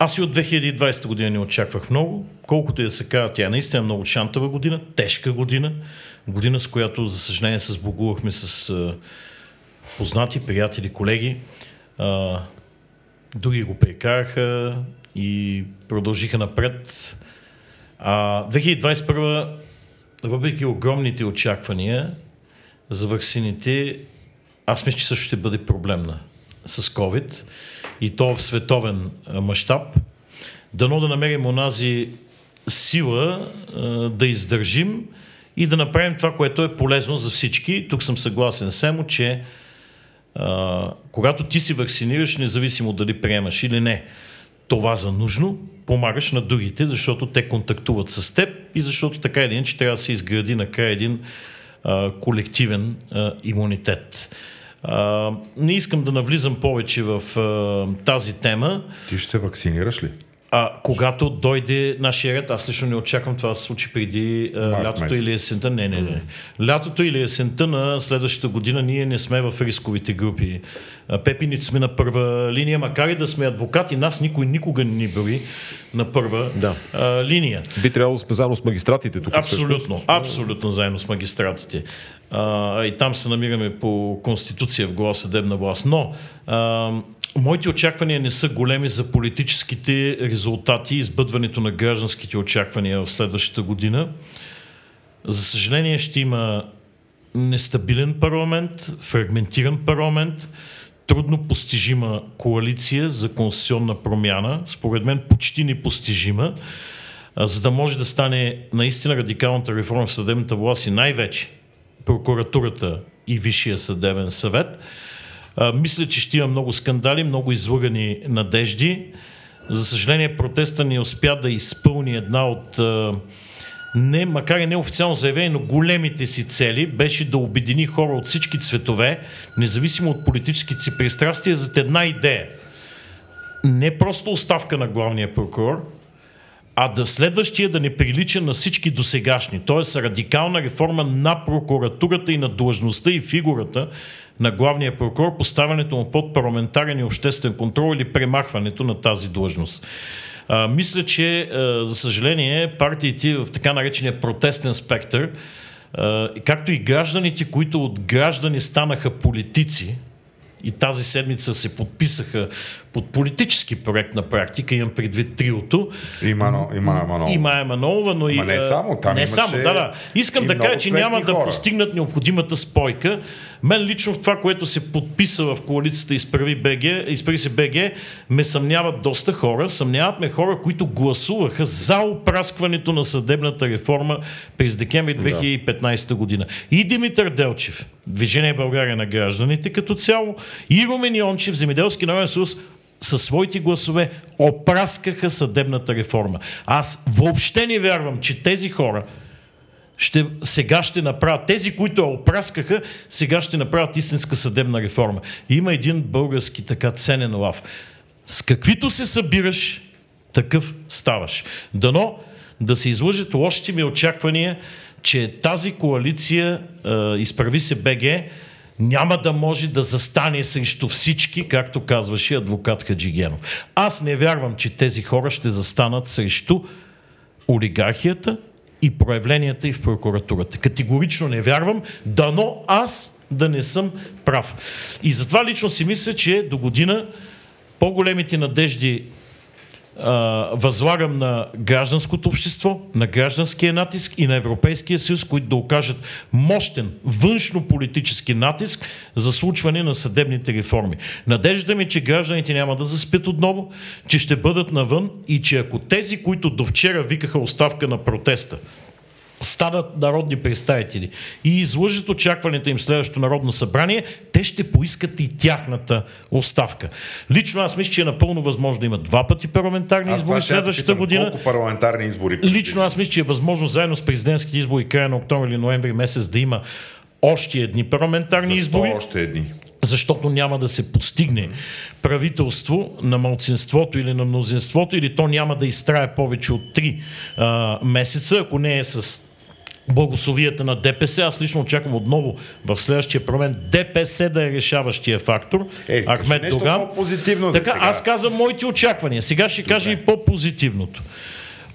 Аз и от 2020 година не очаквах много. Колкото и да се казва, тя е наистина много шантава година, тежка година. Година, с която, за съжаление, се сбогувахме с а, познати, приятели, колеги. А, други го прекараха и продължиха напред. А 2021, въпреки огромните очаквания за ваксините, аз мисля, че също ще бъде проблемна с COVID и то в световен мащаб. Дано да намерим онази сила да издържим и да направим това, което е полезно за всички. Тук съм съгласен само, че когато ти си вакцинираш, независимо дали приемаш или не това за нужно, помагаш на другите, защото те контактуват с теб и защото така един, че трябва да се изгради накрая един колективен а, имунитет. Не искам да навлизам повече в а, тази тема. Ти ще се вакцинираш ли? А, когато дойде нашия ред, аз лично не очаквам това да се случи преди а, лятото месец. или есента. Не, не, не. Лятото или есента на следващата година ние не сме в рисковите групи. Пепи, нито сме на първа линия, макар и да сме адвокати, нас никой никога не ни бори на първа да. а, линия. Би трябвало сме заедно с магистратите тук. Абсолютно, всъщност. абсолютно заедно с магистратите. А, и там се намираме по конституция в глава съдебна власт. Но а, Моите очаквания не са големи за политическите резултати и избъдването на гражданските очаквания в следващата година. За съжаление ще има нестабилен парламент, фрагментиран парламент, трудно постижима коалиция за конституционна промяна, според мен почти непостижима, за да може да стане наистина радикалната реформа в съдебната власт и най-вече прокуратурата и Висшия съдебен съвет – мисля, че ще има много скандали, много излъгани надежди. За съжаление, протеста не успя да изпълни една от не, макар и неофициално заявение, но големите си цели беше да обедини хора от всички цветове, независимо от политическите си пристрастия, за една идея. Не просто оставка на главния прокурор, а да следващия да не прилича на всички досегашни. т.е. радикална реформа на прокуратурата и на длъжността и фигурата на главния прокурор, поставянето му под парламентарен и обществен контрол или премахването на тази длъжност. А, мисля, че, а, за съжаление, партиите в така наречения протестен спектър, а, както и гражданите, които от граждани станаха политици, и тази седмица се подписаха под политически проект на практика, имам предвид триото. Има, има Манолова. Има Манолова, но и... не само, там не само, да, да. Искам да кажа, че няма хора. да постигнат необходимата спойка. Мен лично в това, което се подписа в коалицията Изправи, БГ, Изправи се БГ, ме съмняват доста хора. Съмняват ме хора, които гласуваха за опраскването на съдебната реформа през декември 2015 година. И Димитър Делчев, Движение България на гражданите като цяло и Румен Йончев, Земеделски народен съюз, със своите гласове опраскаха съдебната реформа. Аз въобще не вярвам, че тези хора ще, сега ще направят, тези, които я опраскаха, сега ще направят истинска съдебна реформа. Има един български така ценен лав. С каквито се събираш, такъв ставаш. Дано да се излъжат лошите ми очаквания, че тази коалиция Изправи се БГ няма да може да застане срещу всички, както казваше адвокат Хаджигенов. Аз не вярвам, че тези хора ще застанат срещу олигархията и проявленията и в прокуратурата. Категорично не вярвам, дано аз да не съм прав. И затова лично си мисля, че до година по-големите надежди възлагам на гражданското общество, на гражданския натиск и на Европейския съюз, които да окажат мощен външно-политически натиск за случване на съдебните реформи. Надежда ми, че гражданите няма да заспят отново, че ще бъдат навън и че ако тези, които до вчера викаха оставка на протеста, станат народни представители и излъжат очакването им следващото народно събрание, те ще поискат и тяхната оставка. Лично аз мисля, че е напълно възможно да има два пъти парламентарни аз избори следващата питам, година. Колко парламентарни избори? Лично аз мисля, че е възможно заедно с президентските избори края на октомври или ноември месец да има още едни парламентарни Защо избори. още едни? Защото няма да се постигне правителство на малцинството или на мнозинството, или то няма да изтрае повече от 3 а, месеца, ако не е с благословията на ДПС. Аз лично очаквам отново в следващия парламент ДПС да е решаващия фактор. Е, Ахмед Доган. Позитивно така, аз казвам моите очаквания. Сега ще Добре. кажа и по-позитивното.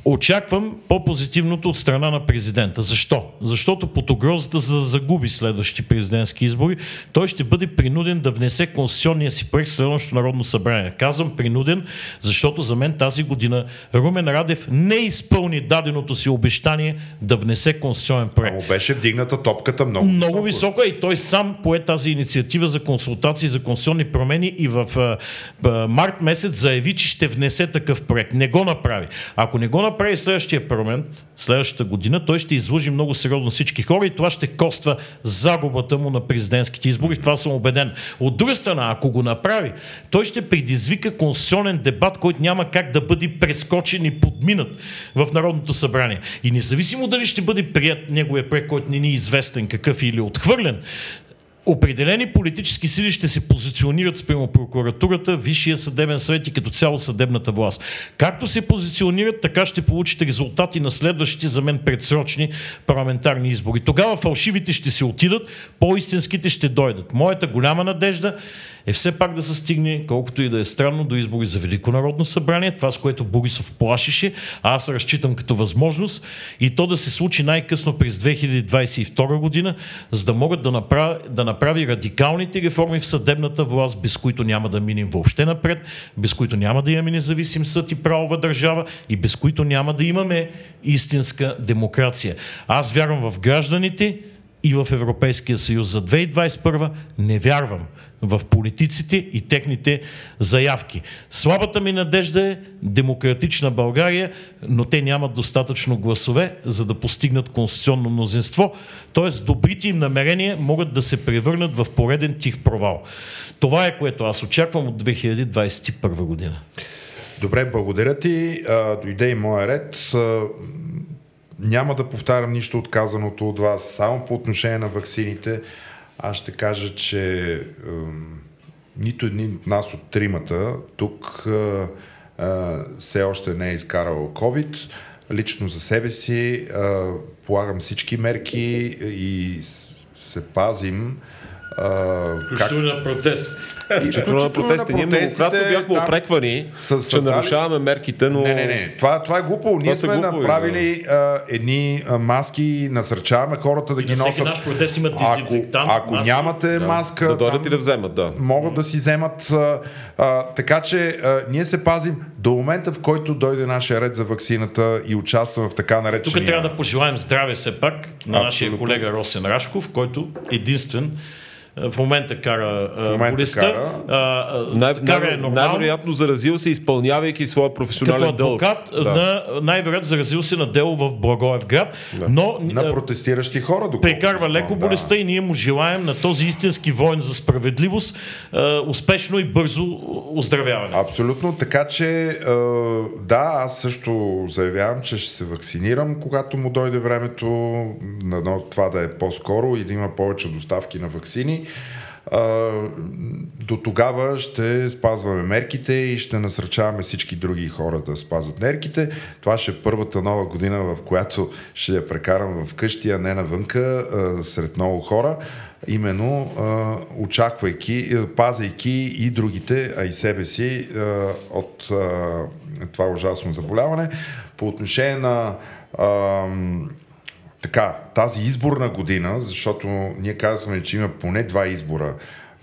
Очаквам по-позитивното от страна на президента. Защо? Защото под угрозата за да загуби следващи президентски избори, той ще бъде принуден да внесе конституционния си проект в Следващото народно събрание. Казвам принуден, защото за мен тази година Румен Радев не изпълни даденото си обещание да внесе конституционен проект. Ама беше вдигната топката много, много високо. и той сам пое тази инициатива за консултации за конституционни промени и в а, а, март месец заяви, че ще внесе такъв проект. Не го направи. Ако не го направи, направи следващия парламент, следващата година, той ще излъжи много сериозно всички хора и това ще коства загубата му на президентските избори. В това съм убеден. От друга страна, ако го направи, той ще предизвика конституционен дебат, който няма как да бъде прескочен и подминат в Народното събрание. И независимо дали ще бъде прият неговия проект, който не ни е известен какъв или отхвърлен, определени политически сили ще се позиционират спрямо прокуратурата, Висшия съдебен съвет и като цяло съдебната власт. Както се позиционират, така ще получите резултати на следващите за мен предсрочни парламентарни избори. Тогава фалшивите ще се отидат, по-истинските ще дойдат. Моята голяма надежда е все пак да се стигне, колкото и да е странно, до избори за Велико народно събрание, това с което Борисов плашеше, а аз разчитам като възможност и то да се случи най-късно през 2022 година, за да могат да направи, да направи радикалните реформи в съдебната власт, без които няма да минем въобще напред, без които няма да имаме независим съд и правова държава и без които няма да имаме истинска демокрация. Аз вярвам в гражданите и в Европейския съюз. За 2021 не вярвам в политиците и техните заявки. Слабата ми надежда е демократична България, но те нямат достатъчно гласове, за да постигнат конституционно мнозинство. Тоест, добрите им намерения могат да се превърнат в пореден тих провал. Това е което аз очаквам от 2021 година. Добре, благодаря ти. Дойде и моя ред. Няма да повтарям нищо от казаното от вас, само по отношение на ваксините. Аз ще кажа, че е, нито един от нас от тримата тук е, е, все още не е изкарал COVID. Лично за себе си е, полагам всички мерки и се пазим. Включително как... на протест. Включително на протести. Ние многократно бяхме опреквани, с, че нарушаваме мерките, но... Не, не, не. Това, това е глупо. Това Ние сме глупо, направили да. а, едни а, маски, насърчаваме хората да и ги носят. Наш протест има ако, ако маски. нямате да. маска, да дойдат и да вземат, да. Могат да си вземат. А, а, така че а, ние се пазим до момента, в който дойде нашия ред за вакцината и участваме в така наречения... Тук трябва да пожелаем здраве все пак на Абсолютно. нашия колега Росен Рашков, който единствен в момента кара в момента болестта. Кара. най- кара е Най-вероятно заразил се, изпълнявайки своя професионален Като адвокат, дълг. Да. най-вероятно заразил се на дело в Благоевград, да. но на протестиращи хора. Прекарва леко болестта да. и ние му желаем на този истински воин за справедливост успешно и бързо оздравяване. Абсолютно, така че да, аз също заявявам, че ще се вакцинирам, когато му дойде времето на това да е по-скоро и да има повече доставки на вакцини. До тогава ще спазваме мерките и ще насръчаваме всички други хора да спазват мерките. Това ще е първата нова година, в която ще я прекарам в къщи, а не навънка, сред много хора именно очаквайки, пазайки и другите, а и себе си от това ужасно заболяване. По отношение на така, тази изборна година, защото ние казваме, че има поне два избора.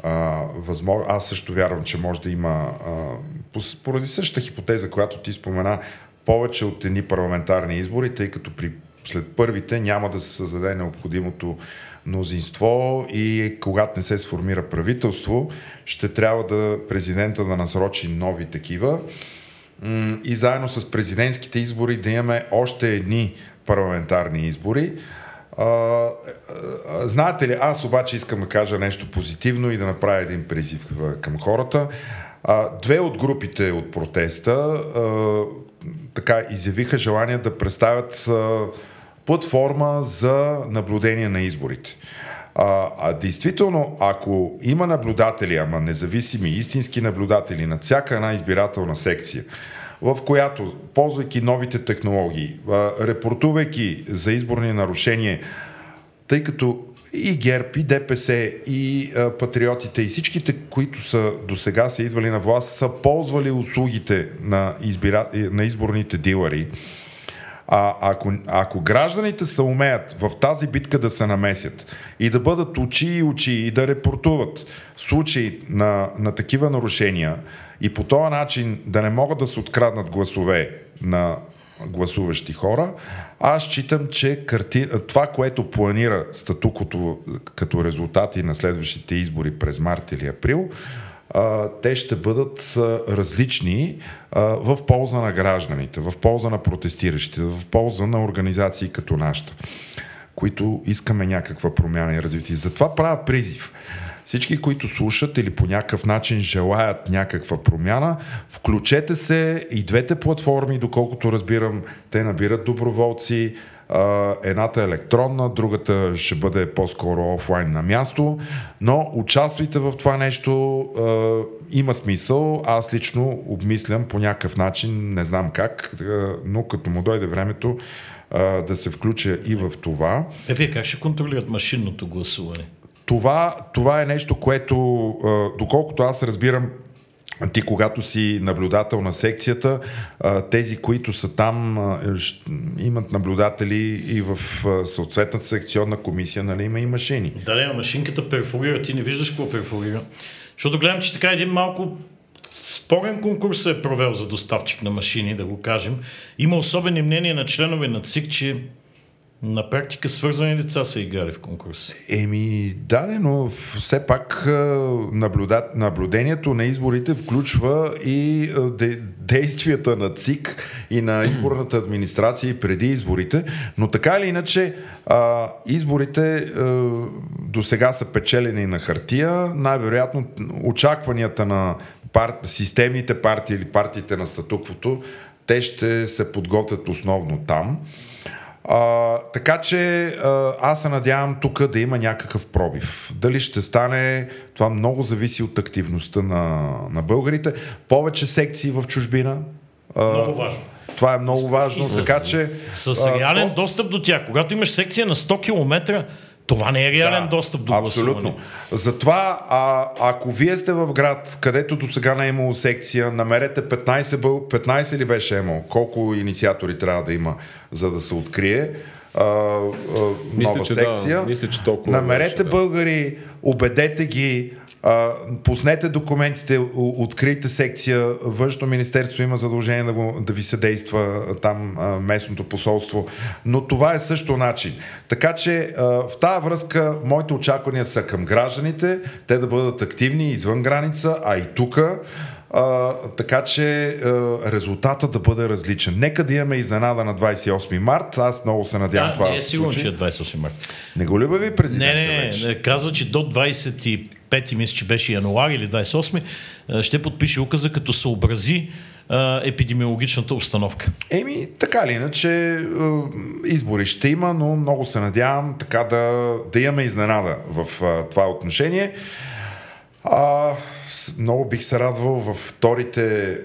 А, възможно, аз също вярвам, че може да има, а, поради същата хипотеза, която ти спомена, повече от едни парламентарни избори, тъй като при, след първите няма да се създаде необходимото мнозинство и когато не се сформира правителство, ще трябва да президента да насрочи нови такива и заедно с президентските избори да имаме още едни парламентарни избори. А, знаете ли, аз обаче искам да кажа нещо позитивно и да направя един призив към хората. А, две от групите от протеста а, така изявиха желание да представят а, платформа за наблюдение на изборите. А, а действително, ако има наблюдатели, ама независими, истински наблюдатели на всяка една избирателна секция, в която, ползвайки новите технологии, репортувайки за изборни нарушения, тъй като и ГЕРБ, и ДПС, и патриотите, и всичките, които са до сега са идвали на власт, са ползвали услугите на, избира... на изборните дилъри. А ако, ако гражданите се умеят в тази битка да се намесят и да бъдат очи и очи и да репортуват случаи на, на такива нарушения и по този начин да не могат да се откраднат гласове на гласуващи хора, аз считам, че карти... това, което планира статукото като резултати на следващите избори през март или април, те ще бъдат различни в полза на гражданите, в полза на протестиращите, в полза на организации като нашата, които искаме някаква промяна и развитие. Затова правя призив. Всички, които слушат или по някакъв начин желаят някаква промяна, включете се и двете платформи, доколкото разбирам, те набират доброволци, едната е електронна, другата ще бъде по-скоро офлайн на място, но участвайте в това нещо, има смисъл. Аз лично обмислям по някакъв начин, не знам как, но като му дойде времето, да се включа и в това. Е, вие как ще контролират машинното гласуване? Това, това е нещо, което, доколкото аз разбирам, ти, когато си наблюдател на секцията, тези, които са там, имат наблюдатели и в съответната секционна комисия, нали има и машини. Да, да, машинката перфорира, ти не виждаш какво перфорира. Защото гледам, че така един малко спорен конкурс се е провел за доставчик на машини, да го кажем. Има особени мнения на членове на ЦИК, че на практика свързани лица са играли в конкурс. Еми, да, но все пак наблюда... наблюдението на изборите включва и действията на ЦИК и на изборната администрация преди изборите, но така или иначе изборите до сега са печелени на хартия. Най-вероятно очакванията на пар... системните партии или партиите на статуквото, те ще се подготвят основно там. А, така че а, аз се надявам тук да има някакъв пробив. Дали ще стане, това много зависи от активността на, на българите. Повече секции в чужбина. А, много важно. Това е много важно, с, така че... С реален а, достъп до тях. Когато имаш секция на 100 км, това не е реален да, достъп до Абсолютно. Затова, а, ако вие сте в град, където до сега не е имало секция, намерете 15, 15 ли беше имало? Колко инициатори трябва да има, за да се открие? а, а, мисля, нова че секция. Да, мисля, че толкова Намерете беше, да. българи, убедете ги, а, пуснете документите, открийте секция, външно министерство има задължение да, го, да ви съдейства там а, местното посолство, но това е също начин. Така че а, в тази връзка моите очаквания са към гражданите, те да бъдат активни извън граница, а и тук. А, така че а, резултата да бъде различен. Нека да имаме изненада на 28 март. Аз много се надявам да, това не е сигурно, че е 28 март. Не го ли ви президент? Не, не, не, не. Каза, че до 25 мисля, че беше януари или 28 ще подпише указа, като съобрази епидемиологичната установка. Еми, така ли иначе, избори ще има, но много се надявам така да, да имаме изненада в това отношение. А, много бих се радвал във вторите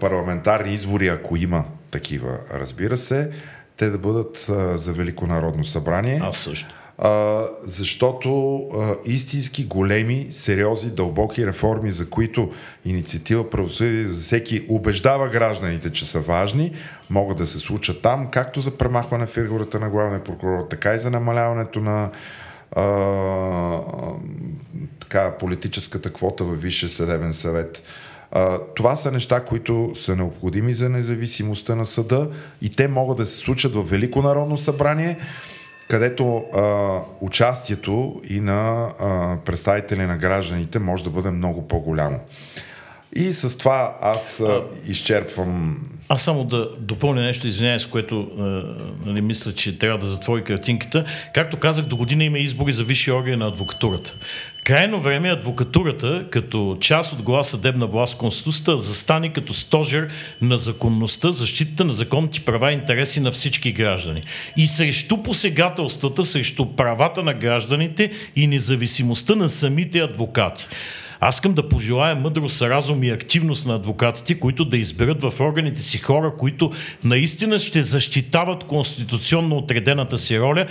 парламентарни избори, ако има такива, разбира се, те да бъдат за Велико народно събрание. Аз също. А, защото а, истински големи, сериозни, дълбоки реформи, за които инициатива правосъдие за всеки убеждава гражданите, че са важни, могат да се случат там, както за премахване фигурата на главния прокурор, така и за намаляването на а, така, политическата квота във Висше съдебен съвет. А, това са неща, които са необходими за независимостта на съда и те могат да се случат в Велико народно събрание, където а, участието и на а, представители на гражданите може да бъде много по-голямо. И с това аз а, изчерпвам. Аз само да допълня нещо, извинявай, с което а, нали, мисля, че трябва да затвори картинката. Както казах, до година има избори за висши органи на адвокатурата. Крайно време е адвокатурата, като част от глава съдебна власт в Конституцията, застане като стожер на законността, защита на законните права и интереси на всички граждани. И срещу посегателствата, срещу правата на гражданите и независимостта на самите адвокати. Аз искам да пожелая мъдрост, разум и активност на адвокатите, които да изберат в органите си хора, които наистина ще защитават конституционно отредената си роля,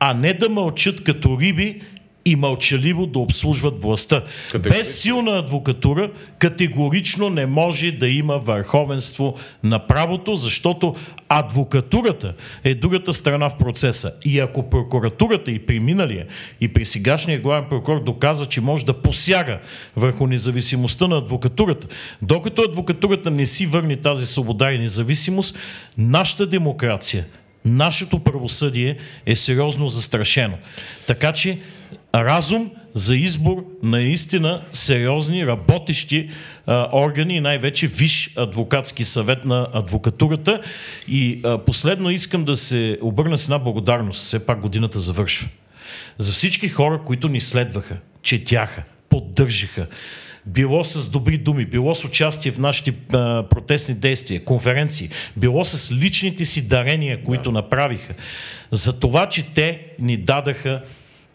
а не да мълчат като риби и мълчаливо да обслужват властта. Без силна адвокатура категорично не може да има върховенство на правото, защото адвокатурата е другата страна в процеса. И ако прокуратурата и при миналия, и при сегашния главен прокурор доказа, че може да посяга върху независимостта на адвокатурата, докато адвокатурата не си върне тази свобода и независимост, нашата демокрация, нашето правосъдие е сериозно застрашено. Така че разум за избор наистина сериозни, работещи а, органи и най-вече виш адвокатски съвет на адвокатурата. И а, последно искам да се обърна с една благодарност. Все пак годината завършва. За всички хора, които ни следваха, четяха, поддържаха, било с добри думи, било с участие в нашите а, протестни действия, конференции, било с личните си дарения, които да. направиха, за това, че те ни дадаха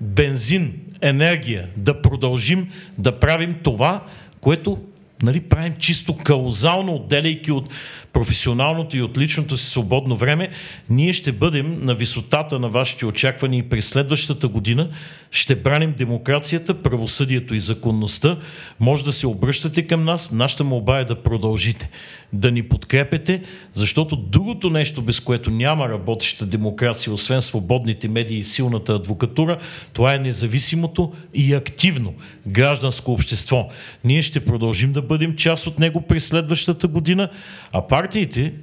бензин, енергия, да продължим да правим това, което нали, правим чисто каузално, отделяйки от професионалното и от личното си свободно време, ние ще бъдем на висотата на вашите очаквания и през следващата година ще браним демокрацията, правосъдието и законността. Може да се обръщате към нас. Нашата молба е да продължите, да ни подкрепете, защото другото нещо, без което няма работеща демокрация, освен свободните медии и силната адвокатура, това е независимото и активно гражданско общество. Ние ще продължим да бъдем част от него през следващата година, а партиите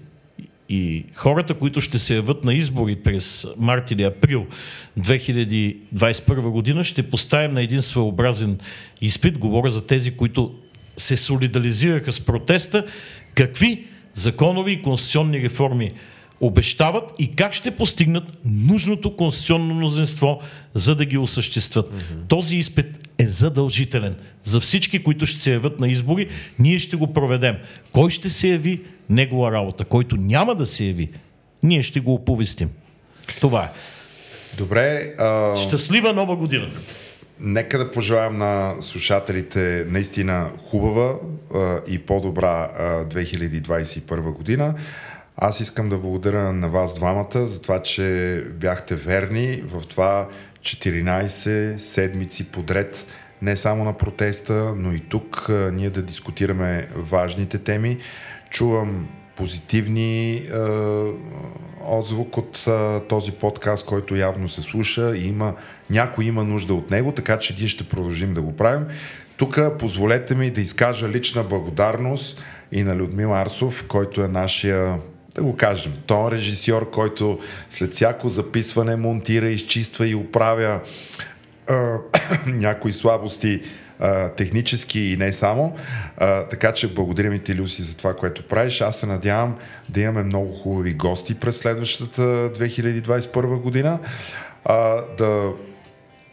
и хората, които ще се яват на избори през март или април 2021 година, ще поставим на един своеобразен изпит. Говоря за тези, които се солидаризираха с протеста. Какви законови и конституционни реформи обещават и как ще постигнат нужното конституционно мнозинство, за да ги осъществят. Mm-hmm. Този изпит е задължителен за всички, които ще се явят на избори. Ние ще го проведем. Кой ще се яви? Негова работа. Който няма да се яви, ние ще го оповестим. Това е. Добре. А... Щастлива нова година! Нека да пожелаем на слушателите наистина хубава а, и по-добра а, 2021 година. Аз искам да благодаря на вас двамата за това, че бяхте верни в това 14 седмици подред не само на протеста, но и тук а, ние да дискутираме важните теми. Чувам позитивни е, отзвук от е, този подкаст, който явно се слуша и има, някой има нужда от него, така че ние ще продължим да го правим. тук позволете ми да изкажа лична благодарност и на Людмил Арсов, който е нашия да го кажем, тон режисьор, който след всяко записване монтира, изчиства и оправя а, <coughs> някои слабости а, технически и не само. А, така че благодаря ми ти, Люси, за това, което правиш. Аз се надявам да имаме много хубави гости през следващата 2021 година. А, да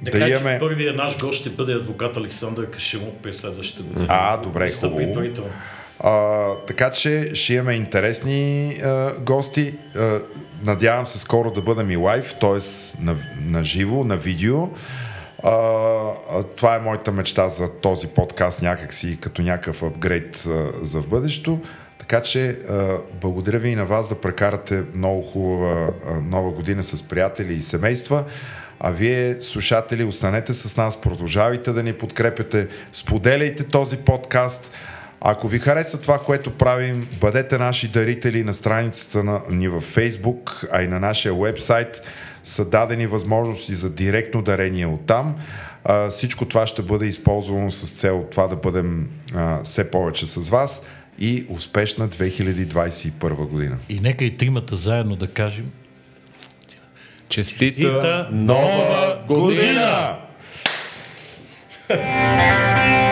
да, да кажа, имаме... първият наш гост ще бъде адвокат Александър Кашимов през следващата година. А, добре, хубаво. А, така че ще имаме интересни а, гости. А, надявам се скоро да бъдем и лайв, т.е. На, на живо, на видео. А, това е моята мечта за този подкаст някакси като някакъв апгрейд а, за в бъдещето. Така че а, благодаря ви и на вас да прекарате много хубава а, нова година с приятели и семейства. А вие, слушатели, останете с нас, продължавайте да ни подкрепяте, споделяйте този подкаст. Ако ви харесва това, което правим, бъдете наши дарители на страницата на, ни във Facebook, а и на нашия вебсайт са дадени възможности за директно дарение от там. Всичко това ще бъде използвано с цел това да бъдем а, все повече с вас и успешна 2021 година. И нека и тримата заедно да кажем Честита, Честита нова година! година!